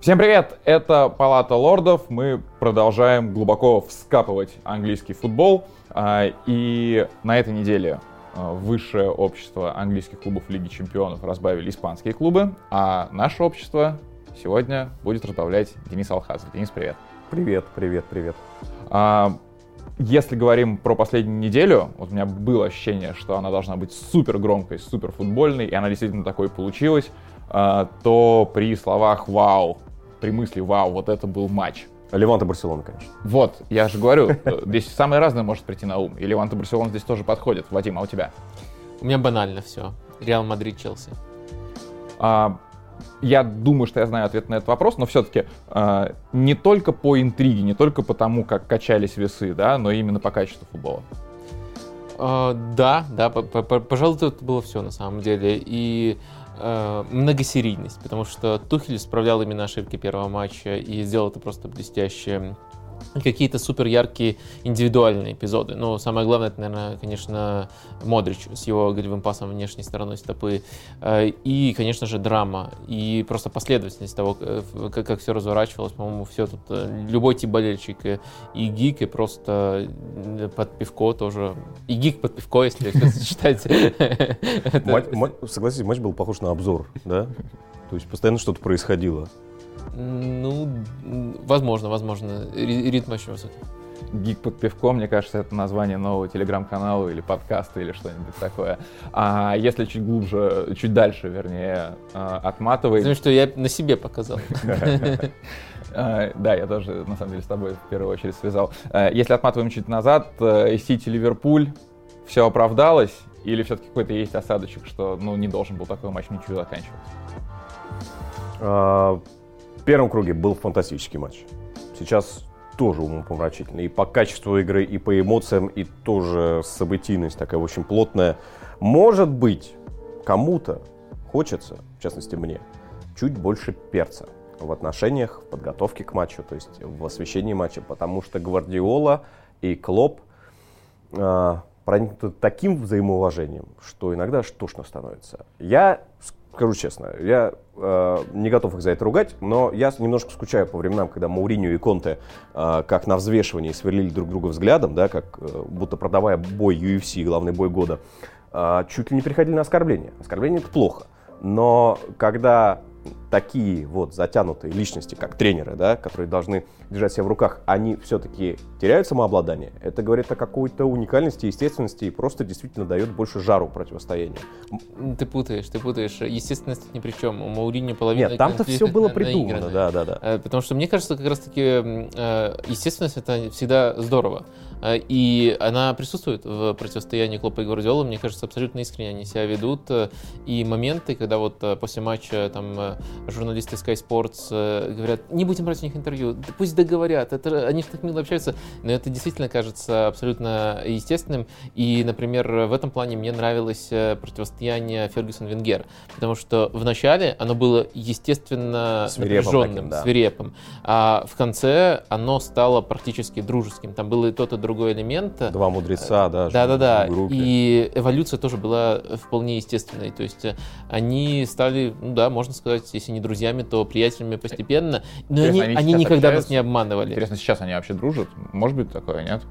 Всем привет! Это Палата Лордов. Мы продолжаем глубоко вскапывать английский футбол. А, и на этой неделе а, высшее общество английских клубов Лиги Чемпионов разбавили испанские клубы, а наше общество сегодня будет разбавлять Денис Алхазов. Денис, привет! Привет, привет, привет. А, если говорим про последнюю неделю, вот у меня было ощущение, что она должна быть супер громкой, супер футбольной, и она действительно такой получилась, то при словах «Вау!» При мысли, вау, вот это был матч. Леванте-Барселона, конечно. Вот, я же говорю, здесь самое разное может прийти на ум. И Леванте-Барселона здесь тоже подходят. Вадим, а у тебя? У меня банально все. Реал Мадрид, Челси. А, я думаю, что я знаю ответ на этот вопрос, но все-таки а, не только по интриге, не только по тому, как качались весы, да, но именно по качеству футбола. А, да, да, пожалуй, это было все на самом деле. И э, многосерийность, потому что Тухель исправлял именно ошибки первого матча и сделал это просто блестяще какие-то супер яркие индивидуальные эпизоды. Но самое главное, это, наверное, конечно, Модрич с его голевым пасом внешней стороной стопы. Э, и, конечно же, драма. И просто последовательность того, э, как, как все разворачивалось. По-моему, все тут... Э, любой тип болельщик и гик, и просто под пивко тоже. И гик под пивко, если сочетать. Согласитесь, матч был похож на обзор, да? То есть постоянно что-то происходило. Ну, возможно, возможно. Ритм очень высокий. Гик под пивком, мне кажется, это название нового телеграм-канала или подкаста или что-нибудь такое. А если чуть глубже, чуть дальше, вернее, а, отматывать... Потому что я на себе показал. А, да, я тоже, на самом деле, с тобой в первую очередь связал. А, если отматываем чуть назад, э, Сити-Ливерпуль, все оправдалось? Или все-таки какой-то есть осадочек, что ну, не должен был такой матч ничего заканчиваться? Первом круге был фантастический матч. Сейчас тоже умопомрачительный. И по качеству игры, и по эмоциям, и тоже событийность такая очень плотная. Может быть, кому-то хочется, в частности мне, чуть больше перца в отношениях, в подготовке к матчу, то есть в освещении матча, потому что Гвардиола и Клоп э, проникнуты таким взаимоуважением, что иногда тошно становится. Я скажу честно, я э, не готов их за это ругать, но я немножко скучаю по временам, когда Мауринio и Конте э, как на взвешивании сверлили друг друга взглядом, да, как э, будто продавая бой UFC, главный бой года, э, чуть ли не приходили на оскорбление. Оскорбление это плохо. Но когда такие вот затянутые личности, как тренеры, да, которые должны держать себя в руках, они все-таки теряют самообладание, это говорит о какой-то уникальности, естественности и просто действительно дает больше жару противостояния. Ты путаешь, ты путаешь. Естественность ни при чем. У Маурини половина... Нет, там-то все было придумано, да, да, да. Э, потому что мне кажется, как раз-таки э, естественность это всегда здорово. Э, и она присутствует в противостоянии Клопа и Гвардиола. Мне кажется, абсолютно искренне они себя ведут. И моменты, когда вот после матча там журналисты Sky Sports говорят, не будем брать у них интервью, да пусть договорят, это, они же так мило общаются, но это действительно кажется абсолютно естественным, и, например, в этом плане мне нравилось э, противостояние Фергюсон-Венгер, потому что в начале оно было естественно свирепым напряженным, таким, да. свирепым, а в конце оно стало практически дружеским, там был и тот, и другой элемент. Два мудреца, да. Да-да-да, и эволюция тоже была вполне естественной, то есть они стали, ну да, можно сказать, если не друзьями, то приятелями постепенно. Но Интересно, они, они, никогда нас не обманывали. Интересно, сейчас они вообще дружат? Может быть такое, нет?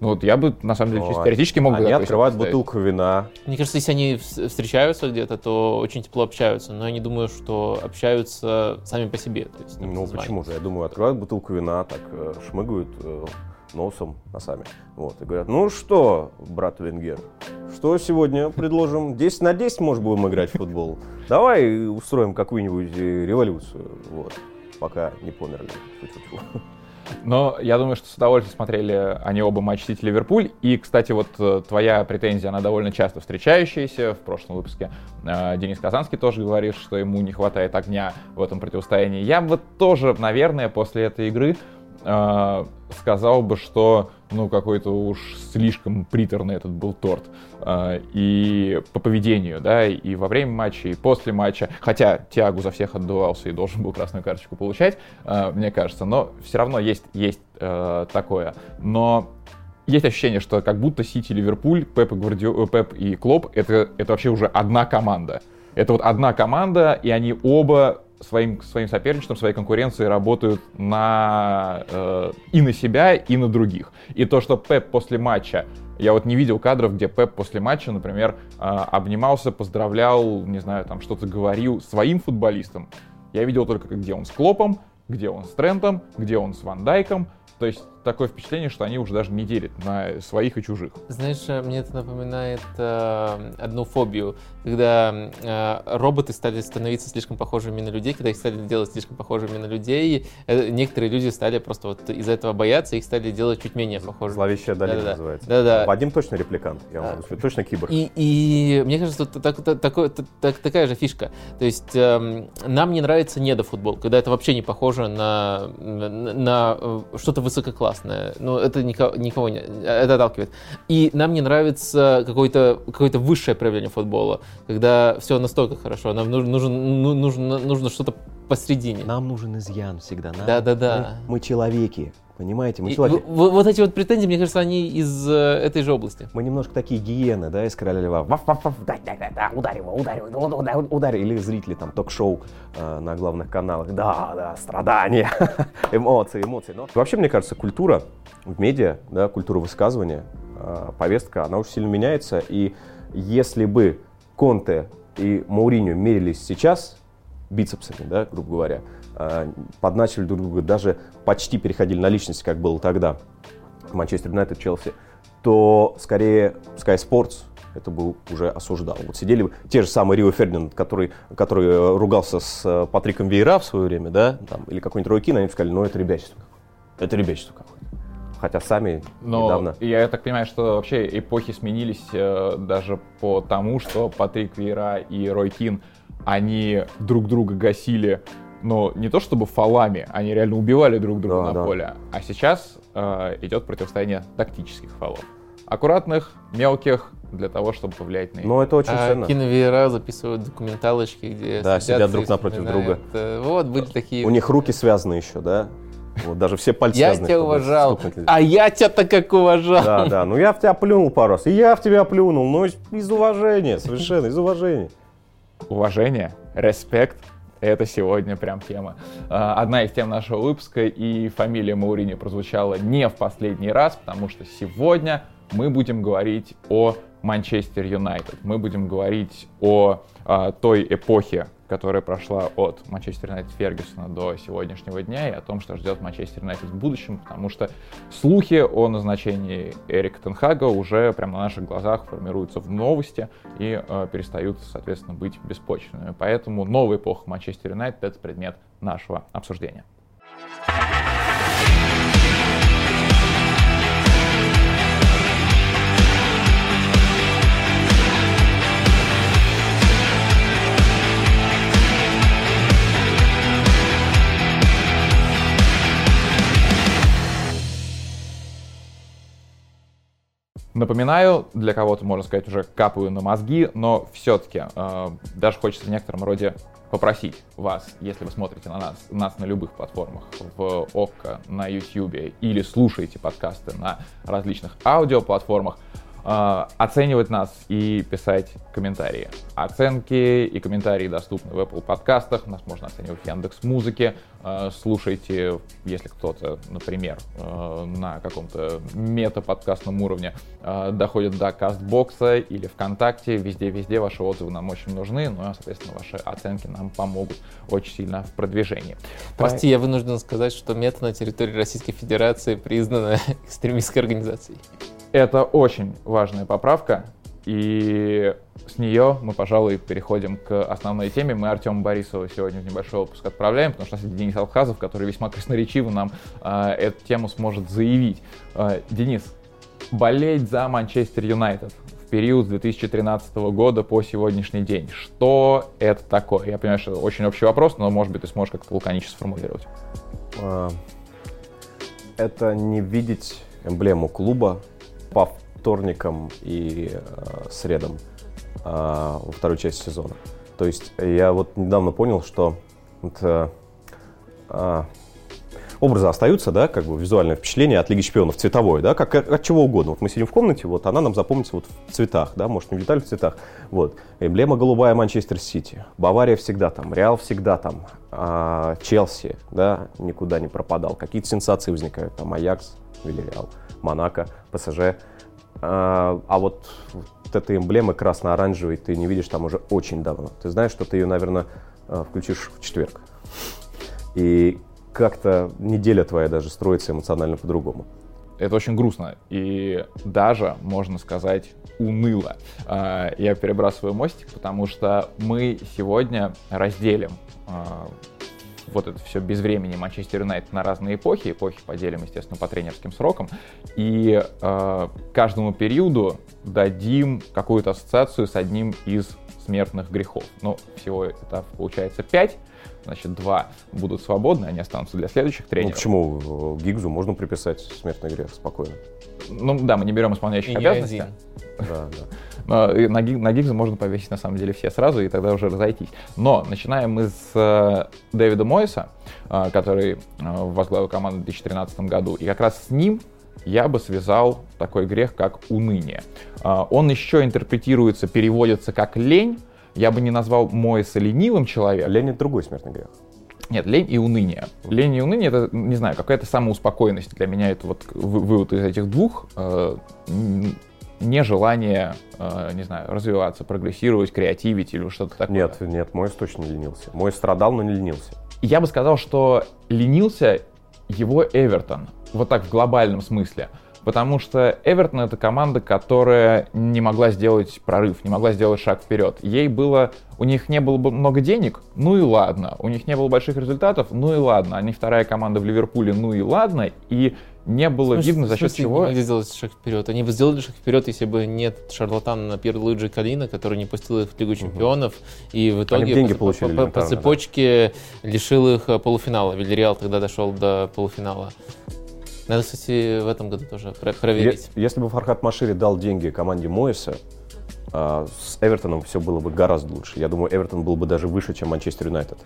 Ну вот я бы, на самом деле, чисто теоретически мог бы... Они открывают бутылку вина. Мне кажется, если они встречаются где-то, то очень тепло общаются. Но я не думаю, что общаются сами по себе. То есть, ну, почему же? Я думаю, открывают бутылку вина, так э, шмыгают э, носом, носами. Вот, и говорят, ну что, брат Венгер, что сегодня предложим? 10 на 10, может, будем играть в футбол? Давай устроим какую-нибудь э, революцию, вот, пока не померли. Но я думаю, что с удовольствием смотрели они оба матч Сити-Ливерпуль. И, кстати, вот э, твоя претензия, она довольно часто встречающаяся. В прошлом выпуске э, Денис Казанский тоже говорит, что ему не хватает огня в этом противостоянии. Я бы тоже, наверное, после этой игры э, сказал бы, что ну какой-то уж слишком приторный этот был торт. Э, и по поведению, да, и во время матча, и после матча. Хотя Тиагу за всех отдувался и должен был красную карточку получать, э, мне кажется, но все равно есть, есть э, такое. Но есть ощущение, что как будто Сити, Ливерпуль, Пеп и, Гвардио, Пеп и Клоп это, это вообще уже одна команда. Это вот одна команда, и они оба своим, своим соперничеством, своей конкуренцией работают на, э, и на себя, и на других. И то, что Пеп после матча я вот не видел кадров, где Пеп после матча, например, э, обнимался, поздравлял, не знаю, там что-то говорил своим футболистам. Я видел только, где он с Клопом, где он с Трентом, где он с Ван Дайком. То есть такое впечатление, что они уже даже не делят на своих и чужих. Знаешь, э, мне это напоминает э, одну фобию, когда э, роботы стали становиться слишком похожими на людей, когда их стали делать слишком похожими на людей, э, некоторые люди стали просто вот из-за этого бояться, их стали делать чуть менее похожими. Зловещая долина Да-да-да. называется. Да-да. Вадим точно репликант, я Да. могу сказать, точно киборг. И, и мне кажется, это так- так- так- так- такая же фишка. То есть эм, нам не нравится недофутбол, когда это вообще не похоже на, на, на, э, что-то высококлассное. Ну, это никого, никого не, это отталкивает. И нам не нравится какое-то какое высшее проявление футбола, когда все настолько хорошо. Нам нужно, нужен, ну, нужно, нужно что-то посередине. Нам нужен изъян всегда. нам- Да-да-да. Мы, мы человеки, понимаете? Мы И человеки. в- вот эти вот претензии, мне кажется, они из э, этой же области. Мы немножко такие гиены, да, из короля льва. Ваф, ваф, ваф, да, да, да, да, ударь его, ударь его, ударь, ударь. Или зрители там ток-шоу э, на главных каналах. Да, да, страдания, эмоции, эмоции. Но вообще, мне кажется, культура в медиа, да, культура высказывания, э, повестка, она очень сильно меняется. И если бы Конте и Мауриньо мерились сейчас бицепсами, да, грубо говоря, э, подначивали друг друга, даже почти переходили на личности, как было тогда, Манчестер Юнайтед, Челси, то скорее Sky Sports это бы уже осуждал. Вот сидели бы те же самые Рио Фердинанд, который, который э, ругался с э, Патриком Вейра в свое время, да, там, или какой-нибудь Рой Кин, они сказали, ну это ребячество какое-то. Это ребячество какое-то. Хотя сами Но недавно... я так понимаю, что вообще эпохи сменились э, даже по тому, что Патрик Вейра и Рой Кин, они друг друга гасили, но не то чтобы фалами, они реально убивали друг друга Да, на да. поле. А сейчас э, идет противостояние тактических фалов. Аккуратных, мелких, для того, чтобы повлиять на их. Но это очень А ценно. киновеера записывают документалочки, где Да, сидят друг напротив вспоминают. Э, Вот, были такие. У них руки связаны еще, да? Вот даже все пальцы Я связаны. тебя уважал, стукнуть а я тебя-то как уважал. Да, да, ну я в тебя плюнул пару раз, и я в тебя плюнул, но из, из уважения, совершенно, из уважения. уважение, респект. Это сегодня прям тема. А, Одна из тем нашего выпуска, и фамилия Маурини прозвучала не в последний раз, потому что сегодня мы будем говорить о Манчестер Юнайтед. Мы будем говорить о а, той эпохе, которая прошла от Манчестер Юнайтед Фергюсона до сегодняшнего дня, и о том, что ждет Манчестер Юнайтед в будущем, потому что слухи о назначении Эрика Тенхага уже прямо на наших глазах формируются в новости и э, перестают, соответственно, быть беспочвенными. Поэтому новая эпоха Манчестер Юнайтед — это предмет нашего обсуждения. Напоминаю, для кого-то, можно сказать, уже капаю на мозги, но все-таки э, даже хочется в некотором роде попросить вас, если вы смотрите на нас, нас на любых платформах, в ОККО, на YouTube или слушаете подкасты на различных аудиоплатформах, оценивать нас и писать комментарии. Оценки и комментарии доступны в Apple подкастах, нас можно оценивать в Яндекс Музыке. Э, Слушайте, если кто-то, например, э, на каком-то мета-подкастном уровне доходит до Кастбокса или ВКонтакте, везде-везде ваши отзывы нам очень нужны, ну и, соответственно, ваши оценки нам помогут очень сильно в продвижении. Прости, я вынужден сказать, что мета на территории Российской Федерации признана экстремистской организацией. Это очень важная поправка, и с нее мы, пожалуй, переходим к основной теме. Мы Артема Борисова сегодня в небольшой отпуск отправляем, потому что у нас есть Денис Алхазов, который весьма красноречиво нам э, эту тему сможет заявить. Э, Денис, болеть за Манчестер Юнайтед в период с 2013 года по сегодняшний день. Что это такое? Я понимаю, что это очень общий вопрос, но, может быть, ты сможешь как-то лаконично сформулировать. А, Это не видеть эмблему клуба по вторникам и э, средам а, во второй части сезона. То есть я вот недавно понял, что это, а, образы остаются, да, как бы визуальное впечатление от Лиги Чемпионов цветовое, да, как от чего угодно. Вот мы сидим в комнате, вот она нам запомнится вот в цветах, да, может, не в деталях, в цветах. Вот. Эмблема голубая Манчестер Сити. Бавария всегда там, Реал всегда там, а, Челси, да, никуда не пропадал. Какие-то сенсации возникают, там, Аякс, Вильяреал, Монако, ПСЖ. А, а вот, вот этой эмблемы красно-оранжевой ты не видишь там уже очень давно. Ты знаешь, что ты ее, наверное, а, включишь в четверг. И как-то неделя твоя даже строится эмоционально по-другому. Это очень грустно и даже, можно сказать, уныло. А, я перебрасываю мостик, потому что мы сегодня разделим а, вот это все без времени Манчестер Юнайтед на разные эпохи. Эпохи поделим, естественно, по тренерским срокам. И э, каждому периоду дадим какую-то ассоциацию с одним из смертных грехов. Ну, всего это получается пять значит, два будут свободны, они останутся для следующих ну, тренеров. Ну, почему Гигзу можно приписать смертный грех спокойно? Ну да, мы не берем исполняющих и обязанностей. Да, да. Но на, на Гигза можно повесить на самом деле все сразу, и тогда уже разойтись. Но начинаем мы с э, Дэвида Мойса, э, который э, возглавил команду в 2013 году. И как раз с ним я бы связал такой грех, как уныние. Э, он еще интерпретируется, переводится как лень, я бы не назвал Моиса ленивым человеком. Лень — это другой смертный грех. Нет, лень и уныние. Лень и уныние это, не знаю, какая-то самоуспокоенность. Для меня это вот вывод из этих двух. Э, нежелание, э, не знаю, развиваться, прогрессировать, креативить или что-то такое. Нет, нет, Мойс точно не ленился. Мой страдал, но не ленился. Я бы сказал, что ленился его Эвертон. Вот так в глобальном смысле. Потому что Эвертон это команда, которая не могла сделать прорыв, не могла сделать шаг вперед. Ей было, у них не было много денег, ну и ладно. У них не было больших результатов, ну и ладно. Они вторая команда в Ливерпуле, ну и ладно. И не было смысле, видно, за счет чего... Не сделать шаг вперед. Они бы сделали шаг вперед, если бы нет шарлатана Пьер Луиджи Калина, который не пустил их в Лигу чемпионов, угу. и в итоге деньги по, получили по, по, по цепочке да. лишил их полуфинала. Вильяреал тогда дошел до полуфинала. Надо, кстати, в этом году тоже проверить. Если бы Фархат Машири дал деньги команде Моиса, а, с Эвертоном все было бы гораздо лучше. Я думаю, Эвертон был бы даже выше, чем Манчестер Юнайтед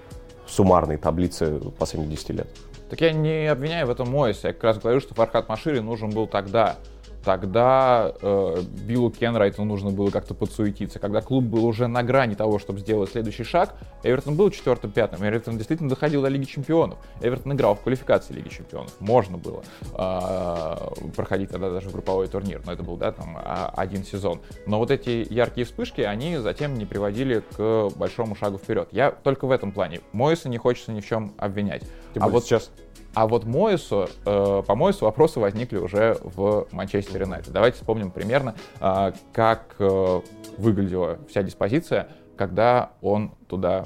в суммарной таблице последних 10 лет. Так я не обвиняю в этом Моиса. Я как раз говорю, что Фархат Машири нужен был тогда тогда э, Биллу Кенрайту нужно было как-то подсуетиться. Когда клуб был уже на грани того, чтобы сделать следующий шаг, Эвертон был четвертым-пятым. Эвертон действительно доходил до Лиги Чемпионов. Эвертон играл в квалификации Лиги Чемпионов. Можно было э, проходить тогда даже групповой турнир, но это был, да, там, а, один сезон. Но вот эти яркие вспышки, они затем не приводили к большому шагу вперед. Я только в этом плане. Моиса не хочется ни в чем обвинять. Тем а вот сейчас а вот Моису, э, по Моису вопросы возникли уже в Манчестер Юнайтед. Давайте вспомним примерно, э, как э, выглядела вся диспозиция, когда он туда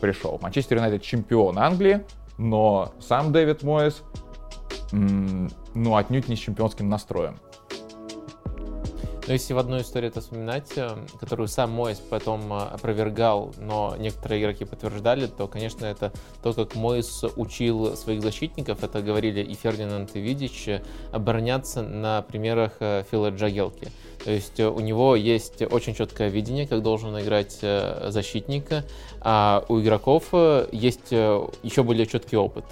пришел. Манчестер Юнайтед чемпион Англии, но сам Дэвид Моис, ну, отнюдь не с чемпионским настроем. Но если в одной истории это вспоминать, э, которую сам Моис потом э, опровергал, но некоторые игроки подтверждали, то, конечно, это то, как Моис учил своих защитников, это говорили и Фердинанд, и Видич, обороняться на примерах э, Фила Джагелки. То есть у него есть очень четкое видение, как должен играть защитника, а у игроков есть еще более четкий опыт.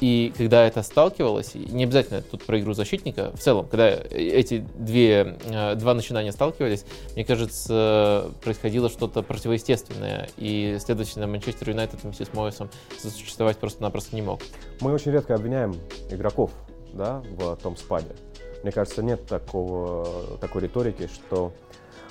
И когда это сталкивалось, не обязательно тут про игру защитника, в целом, когда эти две Э, два начинания сталкивались, мне кажется, происходило что-то противоестественное, и, следовательно, Манчестер Юнайтед вместе с Моисом существовать просто-напросто не мог. Мы очень редко обвиняем игроков да, в том спаде. Мне кажется, нет такого, такой риторики, что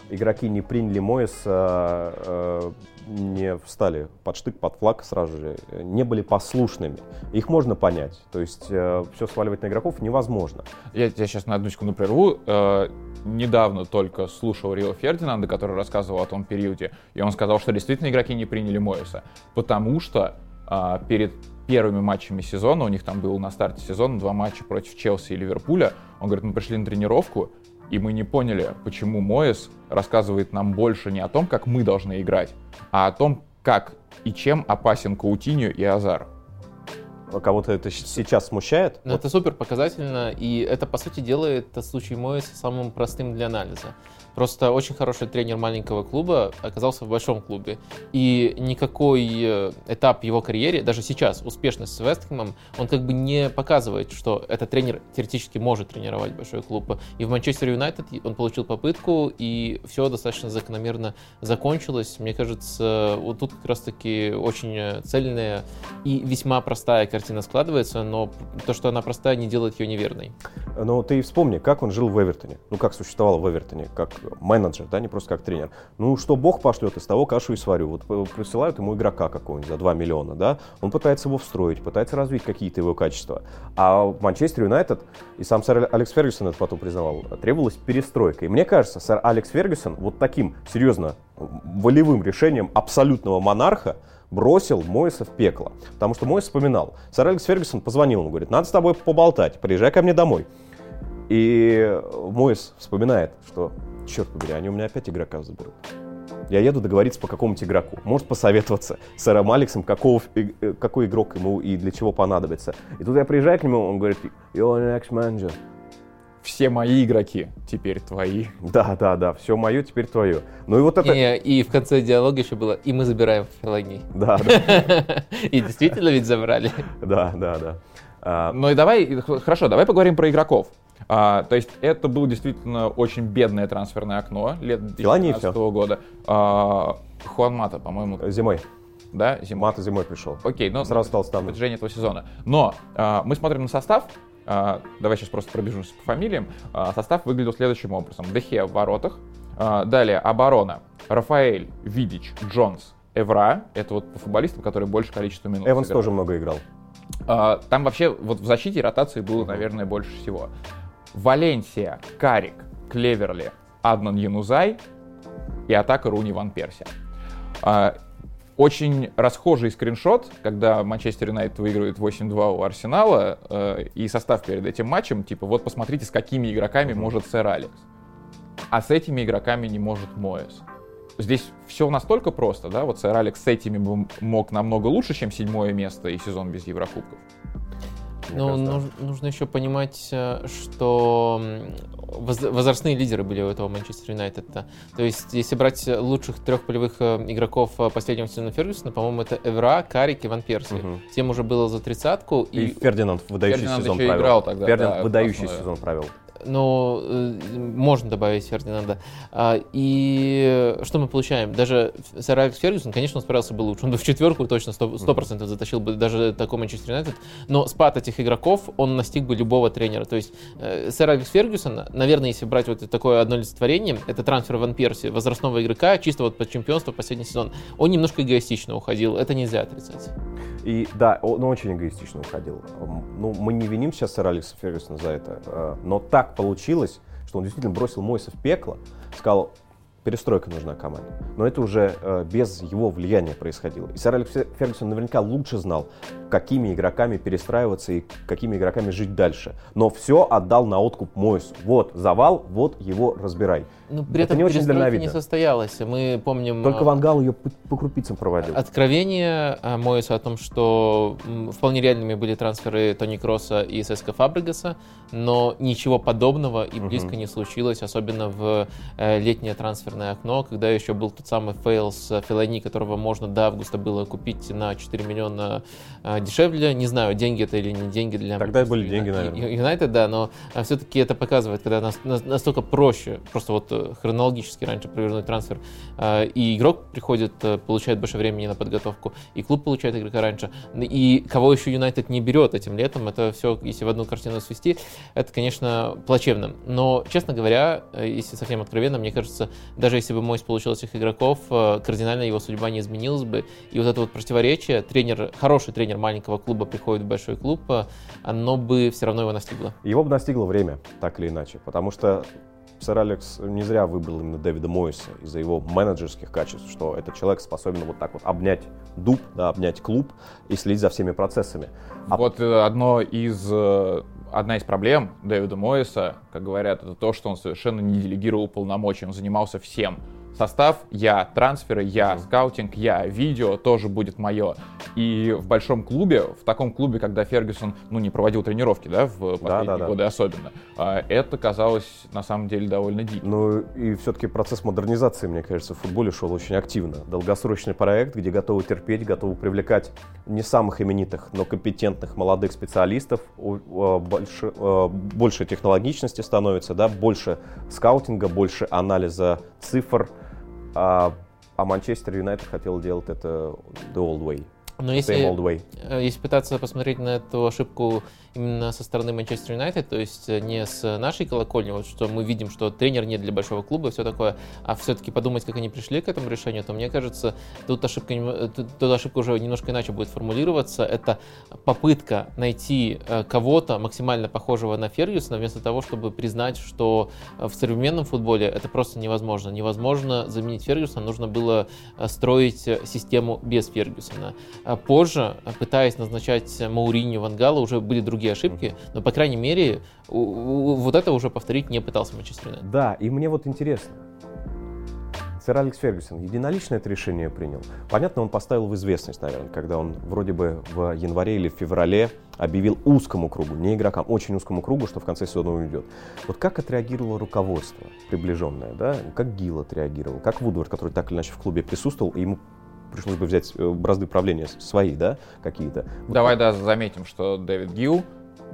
игроки не приняли Моиса, э, не встали под штык, под флаг сразу же, не были послушными. Их можно понять. То есть э, все сваливать на игроков невозможно. Я тебя сейчас на одну секунду прерву. Э, недавно только слушал Рио Фердинанда, который рассказывал о том периоде, и он сказал, что действительно игроки не приняли Моиса, потому что перед первыми матчами сезона, у них там был на старте сезона два матча против Челси и Ливерпуля, он говорит, мы пришли на тренировку, и мы не поняли, почему Моэс рассказывает нам больше не о том, как мы должны играть, а о том, как и чем опасен Каутиньо и Азар. Кого-то это сейчас смущает? Ну, вот. Это супер показательно, и это, по сути, делает случай Моэса самым простым для анализа. Просто очень хороший тренер маленького клуба оказался в большом клубе. И никакой э, этап его карьере, даже сейчас, успешность с Вестхэмом, он как бы не показывает, что этот тренер теоретически может тренировать большой клуб. И в Манчестер Юнайтед он получил попытку, и все достаточно закономерно закончилось. Мне кажется, вот тут как раз-таки очень цельная и весьма простая картина складывается, но то, что она простая, не делает ее неверной. Но ты вспомни, как он жил в Эвертоне. Ну, как существовал в Эвертоне, как менеджер, да, не просто как тренер. Ну, что бог пошлет, из того кашу и сварю. Вот э, присылают ему игрока какого-нибудь за 2 миллиона, да, он пытается его встроить, пытается развить какие-то его качества. А Манчестер Юнайтед, и сам сэр Алекс Фергюсон это потом признавал, требовалась перестройка. И мне кажется, сэр Алекс Фергюсон вот таким, серьезно, волевым решением абсолютного монарха бросил Мойса в пекло. Потому что Мойс вспоминал. Сэр Алекс Фергюсон позвонил ему, говорит, надо с тобой поболтать, приезжай ко мне домой. И Мойс вспоминает, что, черт побери, они у меня опять игрока заберут. Я еду договориться по какому-то игроку. Может посоветоваться с сэром Алексом, какого, э, какой игрок ему и для чего понадобится. И тут я приезжаю к нему, он говорит, you're an ex-manager все мои игроки теперь твои. Да, да, да, все мое теперь твое. Ну и вот это... И, и в конце диалога еще было, и мы забираем Фелани. Да, да. И действительно ведь забрали. Да, да, да. А, ну и давай, хорошо, давай поговорим про игроков. А, то есть это было действительно очень бедное трансферное окно лет 2012 года. А, Хуан Мата, по-моему. Зимой. Да, зимой. Мата зимой пришел. Окей, но сразу стал ставным. Протяжении этого сезона. Но а, мы смотрим на состав, а, давай сейчас просто пробежимся по фамилиям. А, состав выглядел следующим образом. Дехе в воротах. А, далее оборона. Рафаэль, Видич, Джонс, Эвра. Это вот по футболистам, которые больше количества минут Эванс сыграли. тоже много играл. Там вообще вот в защите ротации было, наверное, больше всего. Валенсия, Карик, Клеверли, Аднан Янузай и атака Руни Ван Перси очень расхожий скриншот, когда Манчестер Юнайтед выигрывает 8-2 у Арсенала, э, и состав перед этим матчем, типа, вот посмотрите, с какими игроками может сэр Алекс. А с этими игроками не может Моэс. Здесь все настолько просто, да, вот сэр Алекс с этими бы мог намного лучше, чем седьмое место и сезон без Еврокубков. Ну, нужно, нужно еще понимать, э, что возрастные лидеры были у этого Манчестер Юнайтед. То есть, если брать лучших трех полевых э, игроков э, последнего сезона Фергюсона, по-моему, это Эвра, Карик и Ван Перси. Угу. Тем уже было за тридцатку. И, и Фердинанд выдающий Фердинанд сезон провел. играл тогда. Фердинанд да, выдающий сезон провел но э, можно добавить Фердинанда. А, и что мы получаем? Даже сэр Алекс Фергюсон, конечно, он справился бы лучше. Он бы в четверку точно 100%, 100% затащил бы даже такой Манчестер Юнайтед. Но спад этих игроков, он настиг бы любого тренера. То есть э, сэр Алекс Фергюсон, наверное, если брать вот такое одно олицетворение, это трансфер Ван Перси, возрастного игрока, чисто вот под чемпионство последний сезон. Он немножко эгоистично уходил, это нельзя отрицать. И да, он очень эгоистично уходил. Ну, мы не виним сейчас сэра Алекса Фергюсона за это, э, но так получилось, что он действительно бросил Мойса в пекло, сказал, перестройка нужна команде. Но это уже э, без его влияния происходило. И сэр Алекс Фергюсон наверняка лучше знал, какими игроками перестраиваться и какими игроками жить дальше. Но все отдал на откуп Мойсу. Вот завал, вот его разбирай. Ну, при это этом не очень дальновидно. не состоялось. Мы помним... Только а, Вангал ее по, по крупицам проводил. Откровение а, Мойеса о том, что вполне реальными были трансферы Тони Крооса и Сеска Фабригаса, но ничего подобного и близко угу. не случилось, особенно в э, летнее трансферное окно, когда еще был тот самый fail с Феллайни, которого можно до августа было купить на 4 миллиона э, дешевле. Не знаю, деньги это или не деньги для... Тогда были деньги, наверное. Юнайтед, да, но все-таки это показывает, когда настолько проще, просто вот хронологически раньше провернуть трансфер, а, и игрок приходит, э, получает больше времени на подготовку, и клуб получает игрока раньше, и кого еще Юнайтед не берет этим летом, это все, если в одну картину свести, это, конечно, плачевно. Но, честно говоря, э, если совсем откровенно, мне кажется, даже если бы Мойс получил этих игроков, э, кардинально его судьба не изменилась бы, и вот это вот противоречие, тренер, хороший тренер маленького клуба приходит в большой клуб, оно бы все равно его настигло. Его бы настигло время, так или иначе, потому что сэр Алекс не зря выбрал именно Дэвида Мойса из-за его менеджерских качеств, что этот человек способен вот так вот обнять дуб, да, обнять клуб и следить за всеми процессами. А... Вот э, одно из, э, одна из проблем Дэвида Мойса, как говорят, это то, что он совершенно не делегировал полномочий, он занимался всем состав я, трансферы я, скаутинг я, видео тоже будет мое. И в большом клубе, в таком клубе, когда Фергюсон, ну, не проводил тренировки, да, в последние да, да. годы особенно, а, это казалось на самом деле довольно диким. Ну и все-таки процесс модернизации, мне кажется, в футболе шел очень активно. Долгосрочный проект, где готовы терпеть, готовы привлекать не самых именитых, но компетентных молодых специалистов. Больше, больше технологичности становится, да, больше скаутинга, больше анализа цифр. А, а Манчестер Юнайтед хотел делать это the old way. Но если, э, если пытаться посмотреть на эту ошибку именно со стороны Манчестер Юнайтед, то есть э, не с нашей колокольни, вот что мы видим, что тренер не для большого клуба и все такое, а все-таки подумать, как они пришли к этому решению, то мне кажется, тут ошибка, э, тут ошибка уже немножко иначе будет формулироваться. Это попытка найти э, кого-то максимально похожего на Фергюсона, вместо того, чтобы признать, что в современном футболе это просто невозможно. Невозможно заменить Фергюсона, нужно было строить систему без Фергюсона. Позже, пытаясь назначать Мауриню Вангала, уже были другие другие ошибки, но, по крайней мере, вот это уже повторить не пытался Манчестер Юнайтед. Да, и мне вот интересно, Сэр Алекс Фергюсон единолично это решение принял. Понятно, он поставил в известность, наверное, когда он вроде бы в январе или в феврале объявил узкому кругу, не игрокам, очень узкому кругу, что в конце сезона уйдет. Вот как отреагировало руководство приближенное, да? Как Гил отреагировал, как Вудвард, который так или иначе в клубе присутствовал, и ему пришлось бы взять э, бразды правления свои, да, какие-то. Давай, да, заметим, что Дэвид Гилл,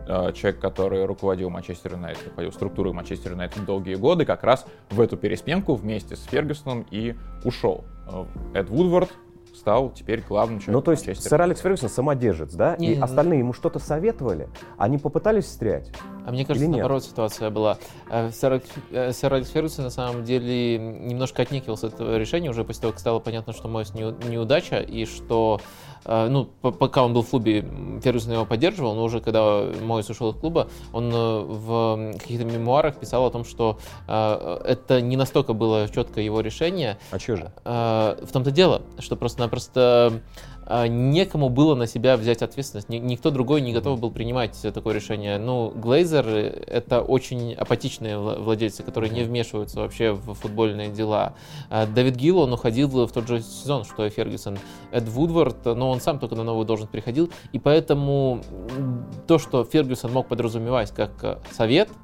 человек, который руководил Манчестер Юнайтед, руководил структурой Манчестер Юнайтед долгие годы, как раз в эту пересменку вместе с Фергюсоном и ушел. Э, Эд Вудвард стал теперь главным человеком. Ну, то есть Манчестер. сэр Алекс Фергюсон самодержец, да? Не, и не, остальные ему что-то советовали, они попытались встрять? А мне кажется, наоборот ситуация была. Э, сэр, э, сэр Алекс Фергюсон на самом деле немножко отнекивался от этого решения уже после того, как стало понятно, что Мойс неудача и что Э, ну, пока он был в клубе, Фергюсон его поддерживал, но уже когда Мойс ушел из клуба, он э, в каких-то мемуарах писал о том, что э, это не настолько было четко его решение. А что же? В том-то дело, что просто-напросто некому было на себя взять ответственность. Никто другой не готов был принимать такое решение. Ну, Глейзер — это очень апатичные владельцы, которые не вмешиваются вообще в футбольные дела. А Дэвид Гилл, он уходил в тот же сезон, что и Фергюсон. Эд Вудвард, но он сам только на новую должность приходил. И поэтому то, что Фергюсон мог подразумевать как совет —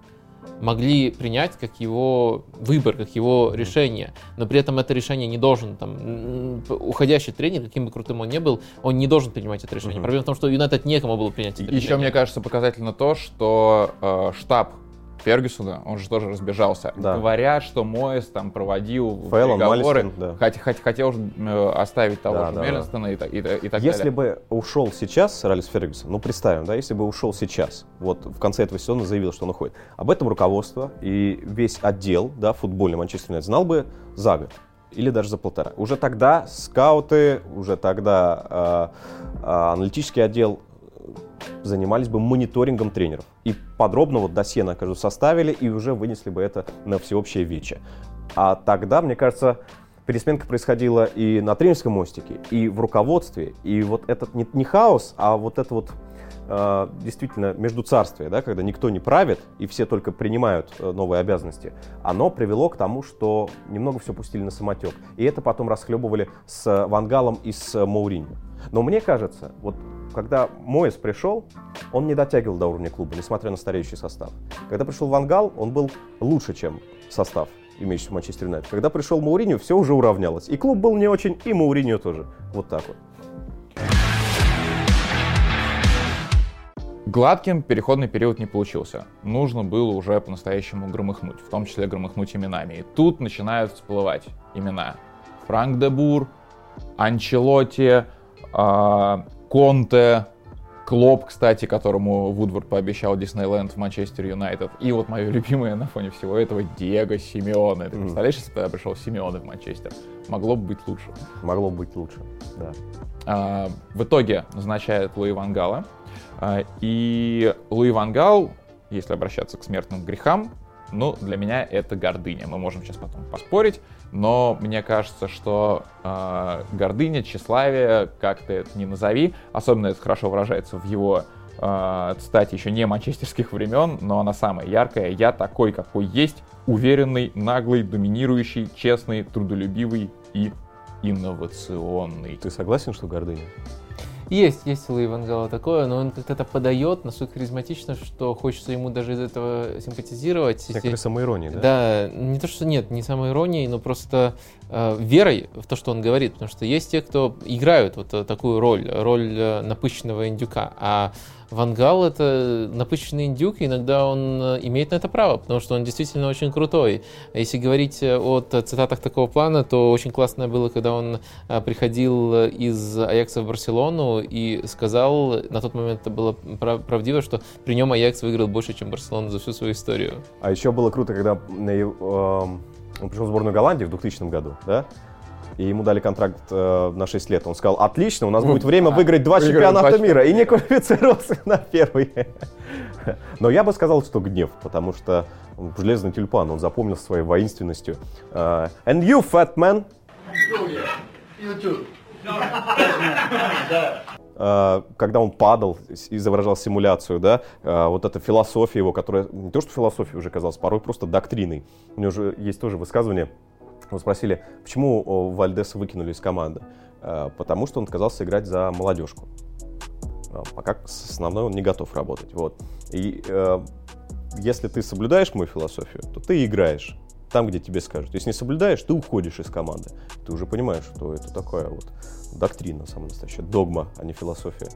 могли принять как его выбор, как его решение. Но при этом это решение не должен, там, уходящий тренер, каким бы крутым он ни был, он не должен принимать это решение. Uh-huh. Проблема в том, что Юнайтед некому было принять это Еще, решение. Еще, мне кажется, показательно то, что э, штаб Фергюсона, он же тоже разбежался. Да. Говорят, что Моэс там проводил Фейлон, переговоры, Малистон, да. хот, хот, хотел э, оставить того да, же да, Меллинстона да. и, и, и так если далее. бы ушел сейчас сэр Алекс Фергюсон, ну представим, да, если бы ушел сейчас, вот в конце этого сезона заявил, что он уходит, об этом руководство и весь отдел, да, футбольный Манчестер Юнайтед знал бы за год или даже за полтора. Уже тогда скауты, уже тогда э, э, аналитический отдел занимались бы мониторингом тренеров. И подробно вот досье на каждую составили и уже вынесли бы это на всеобщее вече. А тогда, мне кажется, пересменка происходила и на тренерском мостике, и в руководстве. И вот этот не, не хаос, а вот это вот действительно между царствия, да, когда никто не правит и все только принимают э, новые обязанности, оно привело к тому, что немного все пустили на самотек. И это потом расхлебывали с Вангалом и с Мауриньо. Но мне кажется, вот когда Моис пришел, он не дотягивал до уровня клуба, несмотря на стареющий состав. Когда пришел Вангал, он был лучше, чем состав, имеющийся в Манчестер Юнайтед. Когда пришел Мауриньо, все уже уравнялось. И клуб был не очень, и Мауриньо тоже. Вот так вот. Гладким переходный период не получился. Нужно было уже по-настоящему громыхнуть, в том числе громыхнуть именами. И тут начинают всплывать имена. Франк де Бур, Анчелотти, а, Конте, Клоп, кстати, которому Вудвард пообещал Диснейленд в Манчестер Юнайтед. И вот мое любимое на фоне всего этого Диего Симеоне. Ты mm. представляешь, если бы тогда пришел Симеоне в Манчестер? Могло бы быть лучше. Могло бы быть лучше, да. А, в итоге назначает Луи Вангала. А, и Луи Вангал, если обращаться к смертным грехам, ну, для меня это гордыня. Мы можем сейчас потом поспорить, но мне кажется, что э, гордыня, тщеславие, как ты это ни назови, особенно это хорошо выражается в его э, цитате еще не манчестерских времен, но она самая яркая. «Я такой, какой есть, уверенный, наглый, доминирующий, честный, трудолюбивый и инновационный». Ты согласен, что гордыня? Есть, есть у Луи Вангала такое, но он как-то это подает настолько харизматично, что хочется ему даже из этого симпатизировать. Некоторые самоиронии, да? Да, не то, что нет, не самоиронии, но просто э, верой в то, что он говорит. Потому что есть те, кто играют вот э, такую роль, роль э, напыщенного индюка. А Вангал это напыщенный индюк, и иногда он э, имеет на это право, потому что он действительно очень крутой. Если говорить о цитатах такого плана, то очень классно было, когда он э, приходил из Аякса в Барселону и сказал, на тот момент это было правдиво, что при нем Аякс выиграл больше, чем Барселона за всю свою историю. А еще было круто, когда он пришел в сборную Голландии в 2000 году, да? И ему дали контракт э, на 6 лет. Он сказал, отлично, у нас будет время выиграть два чемпионата мира и не квалифицировался на первый. Но я бы сказал, что гнев, потому что железный тюльпан, он запомнил своей воинственностью. Uh, and you, fat man. Uh, когда он падал, изображал симуляцию, да, uh, вот эта философия его, которая не то что философия уже казалась, порой просто доктриной. У него же есть тоже высказывание, мы спросили, почему Вальдеса выкинули из команды? Э, потому что он отказался играть за молодежку. Э, пока с основной он не готов работать. Вот. И э, если ты соблюдаешь мою философию, то ты играешь там, где тебе скажут. Если не соблюдаешь, ты уходишь из команды. Ты уже понимаешь, что это такая вот доктрина самая настоящая, догма, а не философия.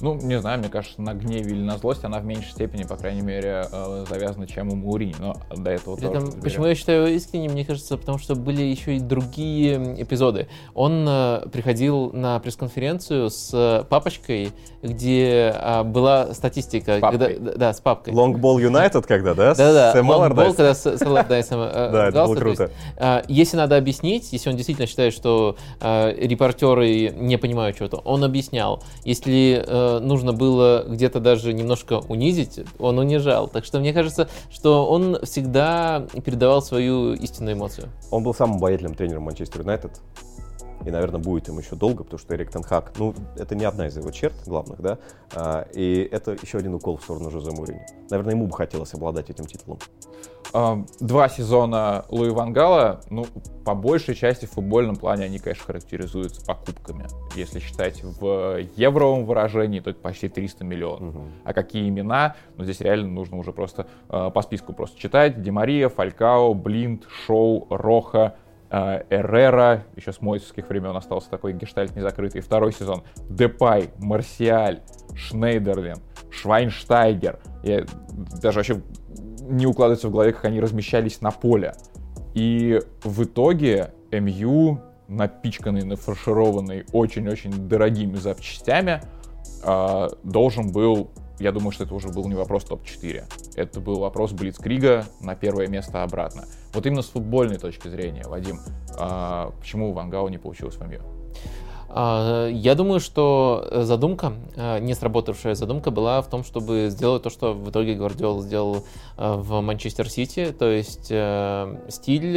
Ну, не знаю, мне кажется, на гневе или на злость она в меньшей степени, по крайней мере, э, завязана, чем у Мурини, но до этого При тоже. Почему я считаю искренним, мне кажется, потому что были еще и другие эпизоды. Он э, приходил на пресс-конференцию с папочкой, где э, была статистика. Когда, да, с папкой. Long Ball United когда, да? Да-да, Long Ball, когда с, с Аллардайсом э, Да, это было круто. Э, если надо объяснить, если он действительно считает, что э, репортеры не понимают чего-то, он объяснял. Если нужно было где-то даже немножко унизить, он унижал. Так что мне кажется, что он всегда передавал свою истинную эмоцию. Он был самым обаятельным тренером Манчестер Юнайтед. И, наверное, будет им еще долго, потому что Эрик Тенхак, ну, это не одна из его черт главных, да, а, и это еще один укол в сторону Жозе Мурини. Наверное, ему бы хотелось обладать этим титулом. Два сезона Луи Вангала, ну, по большей части в футбольном плане они, конечно, характеризуются покупками. Если считать в евровом выражении, то это почти 300 миллионов. Угу. А какие имена? Ну, здесь реально нужно уже просто э, по списку просто читать. Демария, Фалькао, Блинд, Шоу, Роха, э, Эррера, еще с мойсовских времен остался такой гештальт незакрытый. Второй сезон. Депай, Марсиаль, Шнейдерлин, Швайнштайгер. Я даже вообще не укладывается в голове, как они размещались на поле. И в итоге МЮ, напичканный, нафаршированный очень-очень дорогими запчастями, а, должен был, я думаю, что это уже был не вопрос топ-4. Это был вопрос Блицкрига на первое место обратно. Вот именно с футбольной точки зрения, Вадим, а, почему Вангау не получилось в МЮ? А, я думаю, что задумка, а, не сработавшая задумка была в том, чтобы сделать то, что в итоге Гвардиол сделал а, в Манчестер Сити, то есть стиль,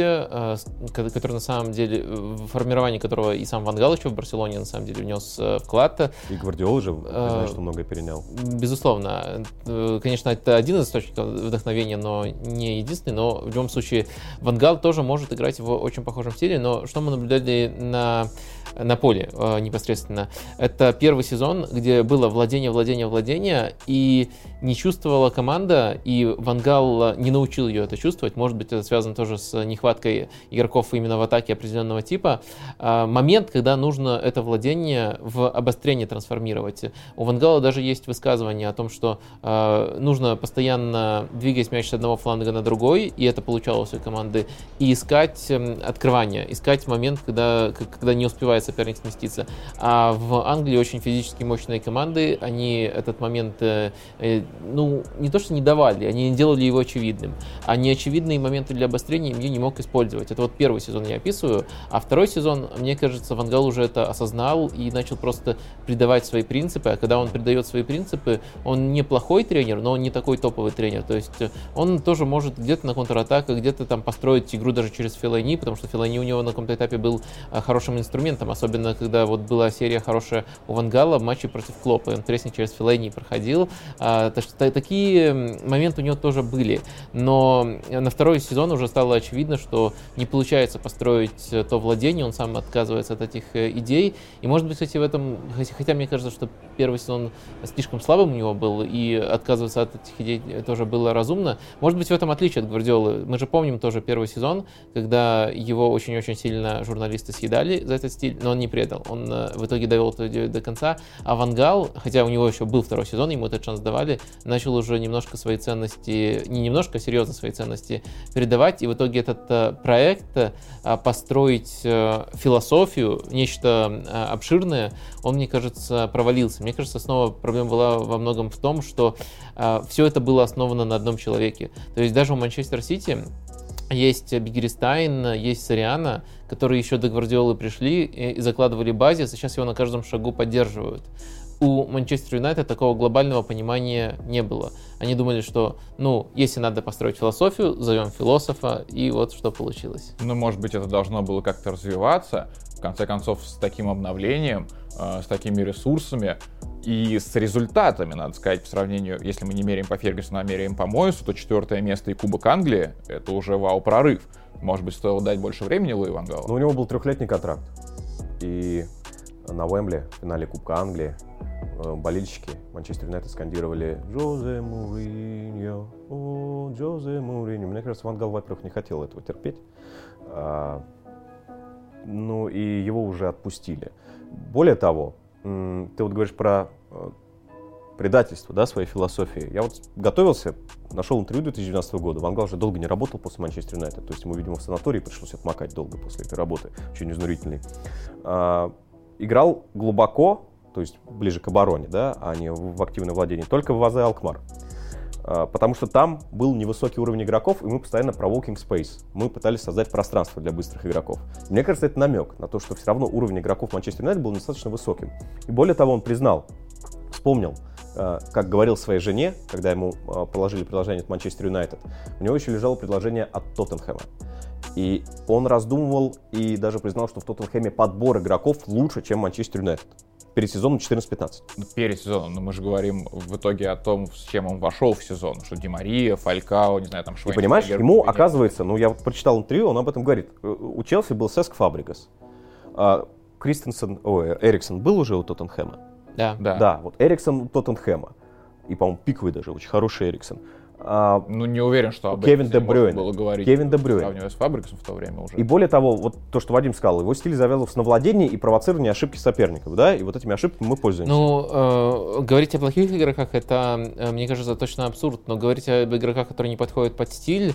который на самом деле, в формировании которого и сам Вангал еще в Барселоне на самом деле внес вклад. И Гвардиол же, знаешь, что многое перенял. Безусловно. Конечно, это один из источников вдохновения, но не единственный, но в любом случае Вангал тоже может играть в очень похожем стиле, но что мы наблюдали на на поле э, непосредственно. Это первый сезон, где было владение, владение, владение, и не чувствовала команда, и Вангал не научил ее это чувствовать. Может быть, это связано тоже с нехваткой игроков именно в атаке определенного типа. Э, момент, когда нужно это владение в обострение трансформировать. У Вангала даже есть высказывание о том, что э, нужно постоянно двигать мяч с одного фланга на другой, и это получалось у команды, и искать э, открывание, искать момент, когда, когда не успевает успевает соперник сместиться. А в Англии очень физически мощные команды, они этот момент э, э, ну, не то, что не давали, они не делали его очевидным, а неочевидные моменты для обострения Мью не мог использовать. Это вот первый сезон я описываю, а второй сезон, мне кажется, Вангал уже это осознал и начал просто придавать свои принципы, а когда он придает свои принципы, он неплохой тренер, но он не такой топовый тренер, то есть он тоже может где-то на контратаках, где-то там построить игру даже через Филайни, потому что Филайни у него на каком-то этапе был а, хорошим инструментом, особенно когда вот была серия хорошая у Вангала в матче против Клопа, он тресни через Филайни проходил, а, так что такие моменты у него тоже были, но на второй сезон уже стало очевидно, что не получается построить то владение, он сам отказывается от этих э, идей, и может быть, кстати, в этом, хотя мне кажется, что первый сезон слишком слабым у него был, и отказываться от этих идей тоже было разумно, может быть, в этом отличие от Гвардиолы. Мы же помним тоже первый сезон, когда его очень-очень сильно журналисты съедали за этот стиль, но он не предал. Он э, в итоге довел идею до конца. А Вангал, хотя у него еще был второй сезон, ему этот шанс давали, начал уже немножко свои ценности, не немножко, а серьезно свои ценности передавать. И в итоге этот э, проект э, построить философию, нечто обширное, он, мне кажется, провалился. Мне кажется, снова проблема была во многом в том, что все это было основано на одном человеке. То есть даже у Манчестер Сити есть Бегиристайн, есть Сориано, которые еще до Гвардиолы пришли и закладывали базис, и сейчас его на каждом шагу поддерживают. У Манчестер Юнайтед такого глобального понимания не было. Они думали, что, ну, если надо построить философию, зовем философа, и вот что получилось. Ну, может быть, это должно было как-то развиваться. В конце концов, с таким обновлением, э, с такими ресурсами, и с результатами, надо сказать, по сравнению, если мы не меряем по Фергюсону, а меряем по Мойсу, то четвертое место и Кубок Англии — это уже вау-прорыв. Может быть, стоило дать больше времени Луи Вангалу? Ну, у него был трехлетний контракт. И на Уэмбле, в финале Кубка Англии, болельщики Манчестер Юнайтед скандировали «Джозе Муриньо, о, Джозе Муриньо». Мне кажется, Вангал, во-первых, не хотел этого терпеть. А, ну, и его уже отпустили. Более того, ты вот говоришь про э, предательство да, своей философии. Я вот готовился, нашел интервью 2012 года. Ван Гал уже долго не работал после Манчестер Юнайтед. То есть ему, видимо, в санатории пришлось отмокать долго после этой работы. Очень изнурительный. А, играл глубоко, то есть ближе к обороне, да, а не в активное владение, только в Вазе Алкмар. А, потому что там был невысокий уровень игроков, и мы постоянно про walking space. Мы пытались создать пространство для быстрых игроков. Мне кажется, это намек на то, что все равно уровень игроков Манчестер Юнайтед был достаточно высоким. И более того, он признал, вспомнил, а, как говорил своей жене, когда ему а, положили предложение от Манчестер Юнайтед, у него еще лежало предложение от Тоттенхэма. И он раздумывал и даже признал, что в Тоттенхэме подбор игроков лучше, чем Манчестер Юнайтед перед сезоном 14-15. Ну, перед сезоном, но мы же говорим в итоге о том, с чем он вошел в сезон, что Ди Мария, Фалькао, не знаю, там Швейн. И понимаешь, ему оказывается, ну я вот прочитал интервью, он об этом говорит. Э, у Челси был Сеск Фабрикас. А Кристенсен, ой, Эриксон был уже у Тоттенхэма? Да. Да, да вот Эриксон у Тоттенхэма. И, по-моему, пиковый даже, очень хороший Эриксон. А, ну, не уверен, что об Кевин Де Брюйн. было говорить. Кевин Де Брюйн. Сравнивая с Фабриксом в то время уже. И более того, вот то, что Вадим сказал, его стиль завязывался на владении и провоцировании ошибки соперников, да, и вот этими ошибками мы пользуемся. Ну, э, говорить о плохих игроках, это, э, мне кажется, точно абсурд, но говорить об игроках, которые не подходят под стиль,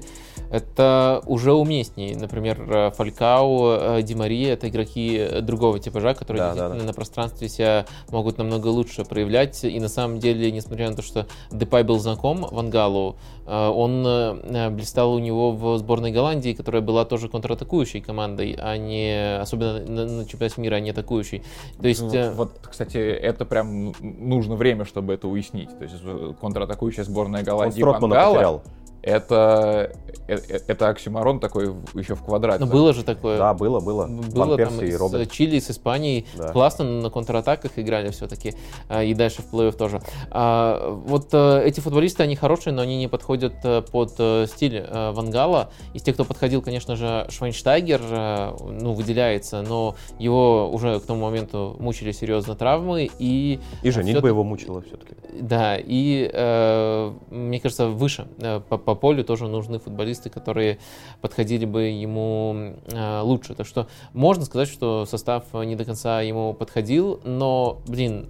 это уже уместнее. Например, э, Фалькау, э, Ди Мария, это игроки другого типажа, которые да, действительно да, да. на пространстве себя могут намного лучше проявлять, и на самом деле, несмотря на то, что Депай был знаком Вангалу, он он э, блистал у него в сборной Голландии, которая была тоже контратакующей командой, а не, особенно на, на чемпионате мира, а не атакующей. То есть... Вот, э, вот, кстати, это прям нужно время, чтобы это уяснить. То есть э, контратакующая сборная Голландии Он потерял это, это, это оксюмарон такой еще в квадрате. Но было же такое. Да, было, было. Было там и с Чили, с Испанией. Да. Классно на контратаках играли все-таки. А, и дальше в плей-офф тоже. А, вот э, эти футболисты, они хорошие, но они не подходят э, под э, стиль Вангала. Из тех, кто подходил, конечно же, Швайнштайгер, ну, выделяется, но его уже к тому моменту мучили серьезно травмы. И, и женитьба его мучила все-таки. Да, и мне кажется, выше по, по полю тоже нужны футболисты, которые подходили бы ему э, лучше. Так что можно сказать, что состав не до конца ему подходил, но, блин,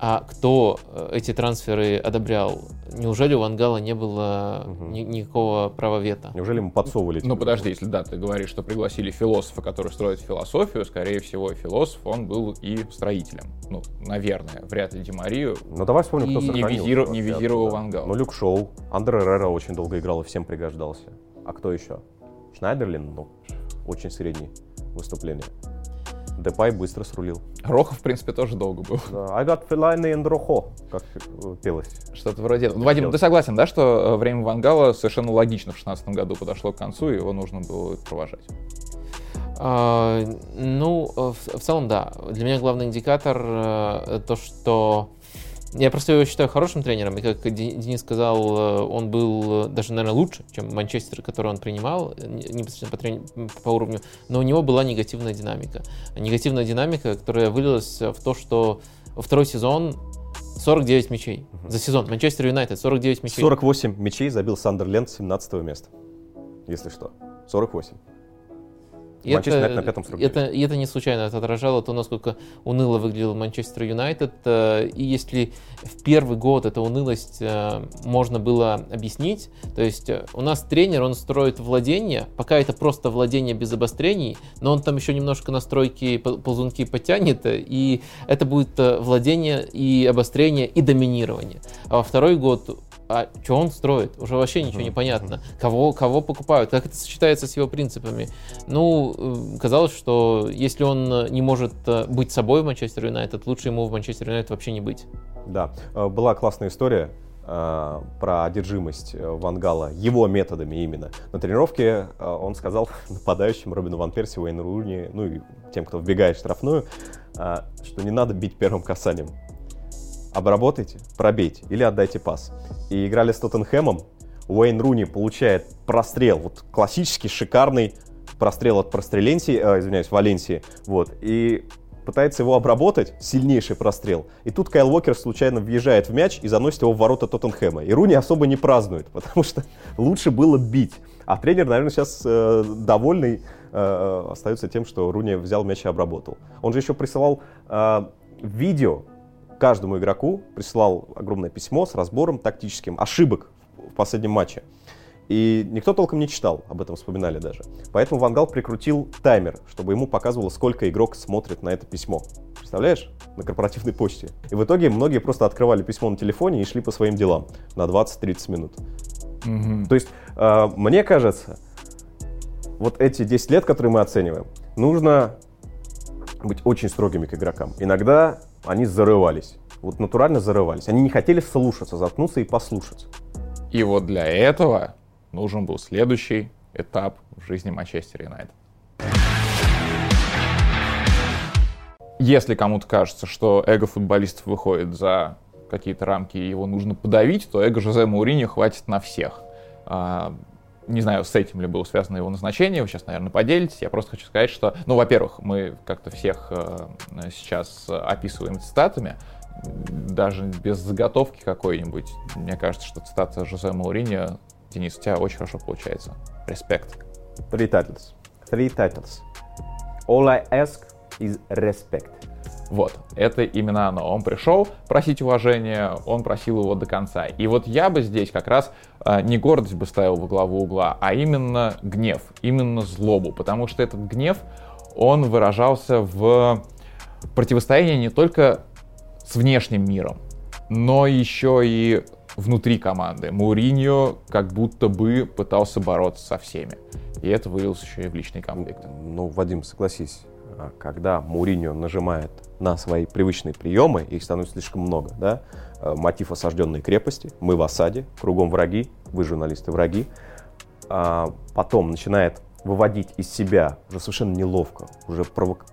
А кто э, эти трансферы одобрял? Неужели у Вангала не было Угу. ни- никакого права вето? Неужели ему подсовывали? Ну подожди, если да, ты говоришь, что пригласили философа, который строит философию, скорее всего, философ, он был и строителем. Ну, наверное, вряд ли Ди Марию. Ну давай вспомним, кто И не визиру- не визировал оттуда. Ван Гал. Ну Люк Шоу, Андре Эррера очень долго играл и всем пригождался. А кто еще? Шнайдерлин, ну, очень средний выступление. Депай быстро срулил. Рохов, в принципе, тоже долго был. Да, I got feline and rojo, как э, пелось. Что-то вроде этого. Ну, Вадим, ты согласен, да, что э, время Вангала совершенно логично в 16 году подошло к концу, и его нужно было провожать? А, ну, э, в, в целом, да. Для меня главный индикатор э, то, что я просто его считаю хорошим тренером, и как Де- Денис сказал, э, он был э, даже, наверное, лучше, чем Манчестер, который он принимал, э, не- непосредственно по, трени- по уровню, но у него была негативная динамика. Негативная динамика, которая вылилась в то, что во второй сезон 49 мячей за сезон. Манчестер Юнайтед 49 мячей. 48 мячей забил Сандерленд с 17 места. Если что. 48. И Манчестер это, на пятом структуре. это, и это не случайно, это отражало то, насколько уныло выглядел Манчестер Юнайтед. Э, И если в первый год эту унылость э, можно было объяснить, то есть э, у нас тренер, он строит владение, пока это просто владение без обострений, но он там еще немножко настройки, пол- ползунки потянет, и это будет владение и обострение и доминирование. А во второй год а что он строит? Уже вообще ничего не понятно. Кого, кого покупают? Как это сочетается с его принципами? Ну, э, казалось, что если он э, не может э, быть собой в Манчестер Юнайтед, лучше ему в Манчестер Юнайтед вообще не быть. Да, была классная история про одержимость э, Ван Гала его методами именно. На тренировке он сказал нападающим Робину Ван Перси, Уэйну Руни, ну и тем, кто вбегает в штрафную, что не надо бить первым касанием. Обработайте, пробейте или отдайте пас. И играли с Тоттенхэмом. Уэйн Руни получает прострел, вот классический, шикарный прострел от простреленции, э, извиняюсь, Валенсии, вот, и пытается его обработать, сильнейший прострел. И тут Кайл Уокер случайно въезжает в мяч и заносит его в ворота Тоттенхэма. И Руни особо не празднует, потому что лучше было бить. А тренер, наверное, сейчас э, довольный э, остается тем, что Руни взял мяч и обработал. Он же еще присылал э, видео каждому игроку, присылал огромное письмо с разбором тактическим ошибок в последнем матче. И никто толком не читал, об этом вспоминали даже. Поэтому Вангал прикрутил таймер, чтобы ему показывало, сколько игрок смотрит на это письмо. Представляешь? На корпоративной почте. И в итоге многие просто открывали письмо на телефоне и шли по своим делам на 20-30 минут. То есть, э, мне кажется, вот эти 10 лет, которые мы оцениваем, нужно быть очень строгими к игрокам. Иногда они зарывались. Вот натурально зарывались. Они не хотели слушаться, заткнуться и послушать. И вот для этого нужен был следующий этап в жизни Манчестер Юнайтед. Если кому-то кажется, что эго футболистов выходит за какие-то рамки и его нужно подавить, то эго Жозе Мауриньо хватит на всех. Не знаю, с этим ли было связано его назначение, вы сейчас, наверное, поделитесь. Я просто хочу сказать, что, ну, во-первых, мы как-то всех э, сейчас описываем цитатами, даже без заготовки какой-нибудь. Мне кажется, что цитата Жозе Мауриньо, Денис, у тебя очень хорошо получается. Респект. Three titles. Three titles. All I ask is respect. Вот, это именно оно. Он пришел просить уважения, он просил его до конца. И вот я бы здесь как раз э, не гордость бы ставил во главу угла, а именно гнев, именно злобу. Потому что этот гнев, он выражался в противостоянии не только с внешним миром, но еще и внутри команды. Муриньо как будто бы пытался бороться со всеми. И это вылилось еще и в личные конфликты. Ну, Вадим, согласись, а, когда Муриньо нажимает на свои привычные приемы, их становится слишком много, да, э, мотив осажденной крепости, мы в осаде, кругом враги, вы, журналисты, враги, А потом начинает выводить из себя уже совершенно неловко, уже провок-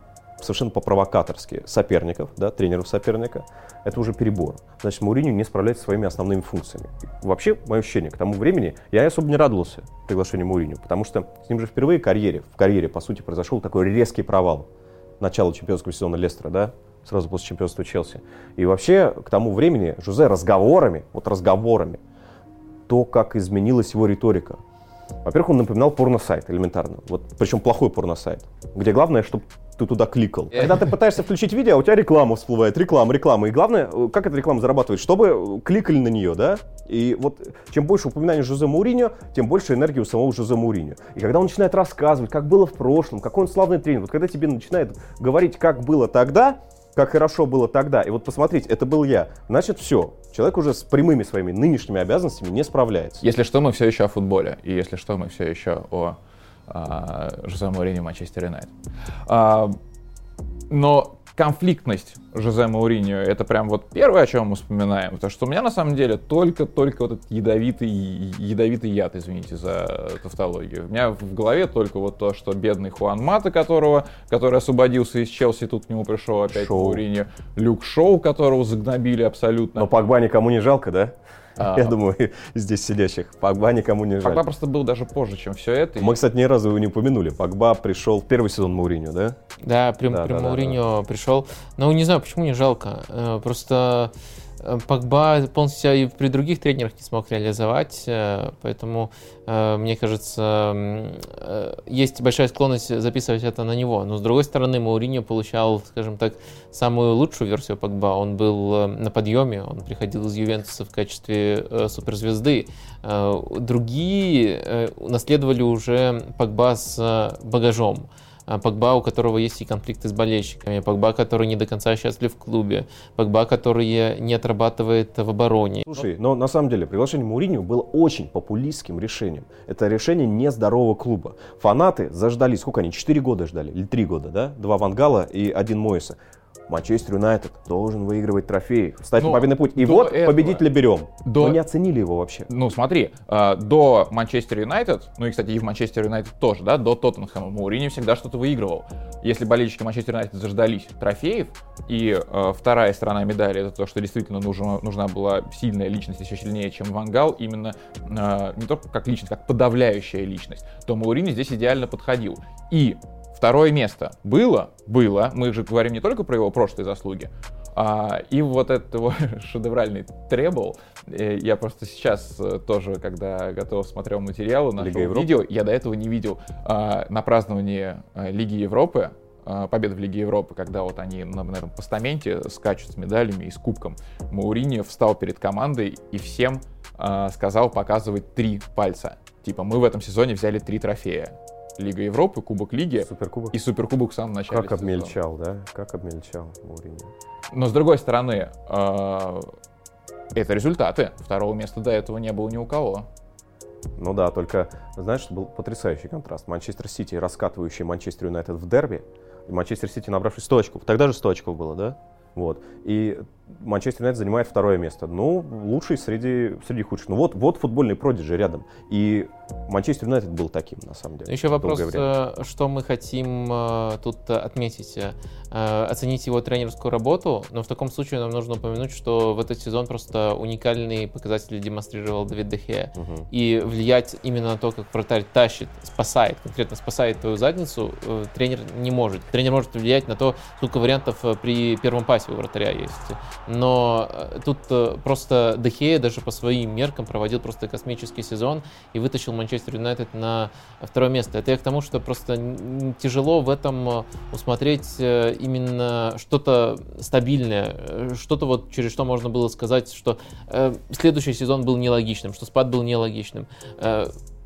совершенно по-провокаторски соперников, да, тренеров соперника, это уже перебор. Значит, Мауриньо не справляется своими основными функциями. Вообще, мое ощущение, к тому времени я особо не радовался приглашению Мауриньо, потому что с ним же впервые в карьере, в карьере, по сути, произошел такой резкий провал. Начало чемпионского сезона Лестера, да, сразу после чемпионства Челси. И вообще, к тому времени Жузе разговорами, вот разговорами, то, как изменилась его риторика. Во-первых, он напоминал порно-сайт элементарно. Вот, причем плохой порно-сайт, где главное, чтобы ты туда кликал. Когда ты пытаешься включить видео, а у тебя реклама всплывает, реклама, реклама. И главное, э, как эта реклама зарабатывает, чтобы кликали на нее, да? И вот чем больше упоминаний Жозе Мауриньо, тем больше энергии у самого Жозе Мауриньо. И когда он начинает рассказывать, как было в прошлом, какой он славный тренер, вот когда тебе начинает говорить, как было тогда, как хорошо было тогда, и вот посмотрите, это был я, значит все, человек уже с прямыми своими нынешними обязанностями не справляется. Если что, мы все еще о футболе, и если что, мы все еще о Жозе Мауриньо Манчестер Юнайтед. А, но конфликтность Жозе Мауриньо, это прям вот первое, о чем мы вспоминаем. Потому что у меня на самом деле только-только вот этот ядовитый, ядовитый яд, извините за тавтологию. У меня в голове только вот то, что бедный Хуан Мата, которого, который освободился из Челси, тут к нему пришел опять Шоу. Мауриньо. Люк Шоу, которого загнобили абсолютно. Но Погба никому не жалко, да? А, Я думаю, здесь сидящих. Погба никому не жаль. Погба просто был даже позже, чем все это. Мы, кстати, ни разу его не упомянули. Погба пришел первый сезон Мауриньо, да? Да, при, да, при да, Мауриньо да. пришел. Но не знаю, почему не жалко. Э, просто Погба полностью и при других тренерах не смог реализовать, э, поэтому, э, мне кажется, есть большая склонность записывать это на него. Но, с другой стороны, Мауриньо получал, скажем так, самую лучшую версию Погба. Он был на подъеме, он приходил из Ювентуса в качестве суперзвезды. Другие наследовали уже Погба с багажом. А, Погба, у которого есть и конфликты с болельщиками, Погба, который не до конца счастлив в клубе, Погба, который не отрабатывает в обороне. Слушай, но на самом деле приглашение Муринью было очень популистским решением. Это решение нездорового клуба. Фанаты заждались, сколько они, 4 года ждали, или 3 года, да? Два Вангала и один Моиса. Манчестер Юнайтед должен выигрывать трофеи, встать ну, на победный путь. И вот этого, победителя берем. До, Но не оценили его вообще. Ну смотри, э, до Манчестер Юнайтед, ну и, кстати, и в Манчестер Юнайтед тоже, да, до Тоттенхэма Маурини всегда что-то выигрывал. Если болельщики Манчестер Юнайтед заждались трофеев, и э, вторая сторона медали это то, что действительно нужна, нужна была сильная личность, еще сильнее, чем Вангал, именно э, не только как личность, как подавляющая личность, то Маурини здесь идеально подходил. И Второе место было, было, мы же говорим не только про его прошлые заслуги, а, и вот этот его шедевральный требл, э, я просто сейчас э, тоже, когда готов смотрел материалы, нашел видео, я до этого не видел а, на праздновании а, Лиги Европы, а, победы в Лиге Европы, когда вот они на, на этом постаменте скачут с медалями и с кубком. Маурини встал перед командой и всем а, сказал показывать три пальца. Типа, мы в этом сезоне взяли три трофея. Лига Европы, Кубок Лиги Суперкубок. и Суперкубок в самом начале Как обмельчал, да? Как обмельчал Моуринью. Но с другой стороны, э, это результаты. Второго места до этого не было ни у кого. Ну да, только, знаешь, был потрясающий контраст. Манчестер Сити, раскатывающий Манчестер Юнайтед в дерби, и Манчестер Сити, набравший 100 очков. Тогда же 100 очков было, да? Вот. И Манчестер Юнайтед занимает второе место. Ну, лучший среди, среди худших. Ну вот, вот футбольный продиджи рядом. И Манчестер Юнайтед был таким, на самом деле. Еще вопрос, э, что мы хотим э, тут отметить. Э, оценить его тренерскую работу, но в таком случае нам нужно упомянуть, что в этот сезон просто уникальные показатели демонстрировал Давид Дехе. Угу. И влиять именно на то, как вратарь тащит, спасает, конкретно спасает твою задницу, тренер не может. Тренер может влиять на то, сколько вариантов при первом пасе у вратаря есть но э, тут э, просто Дехея даже по своим меркам проводил просто космический сезон и вытащил Манчестер Юнайтед на второе место. Это я к тому, что просто тяжело в этом э, усмотреть именно что-то стабильное, что-то вот через что можно было сказать, что следующий сезон был нелогичным, что спад был нелогичным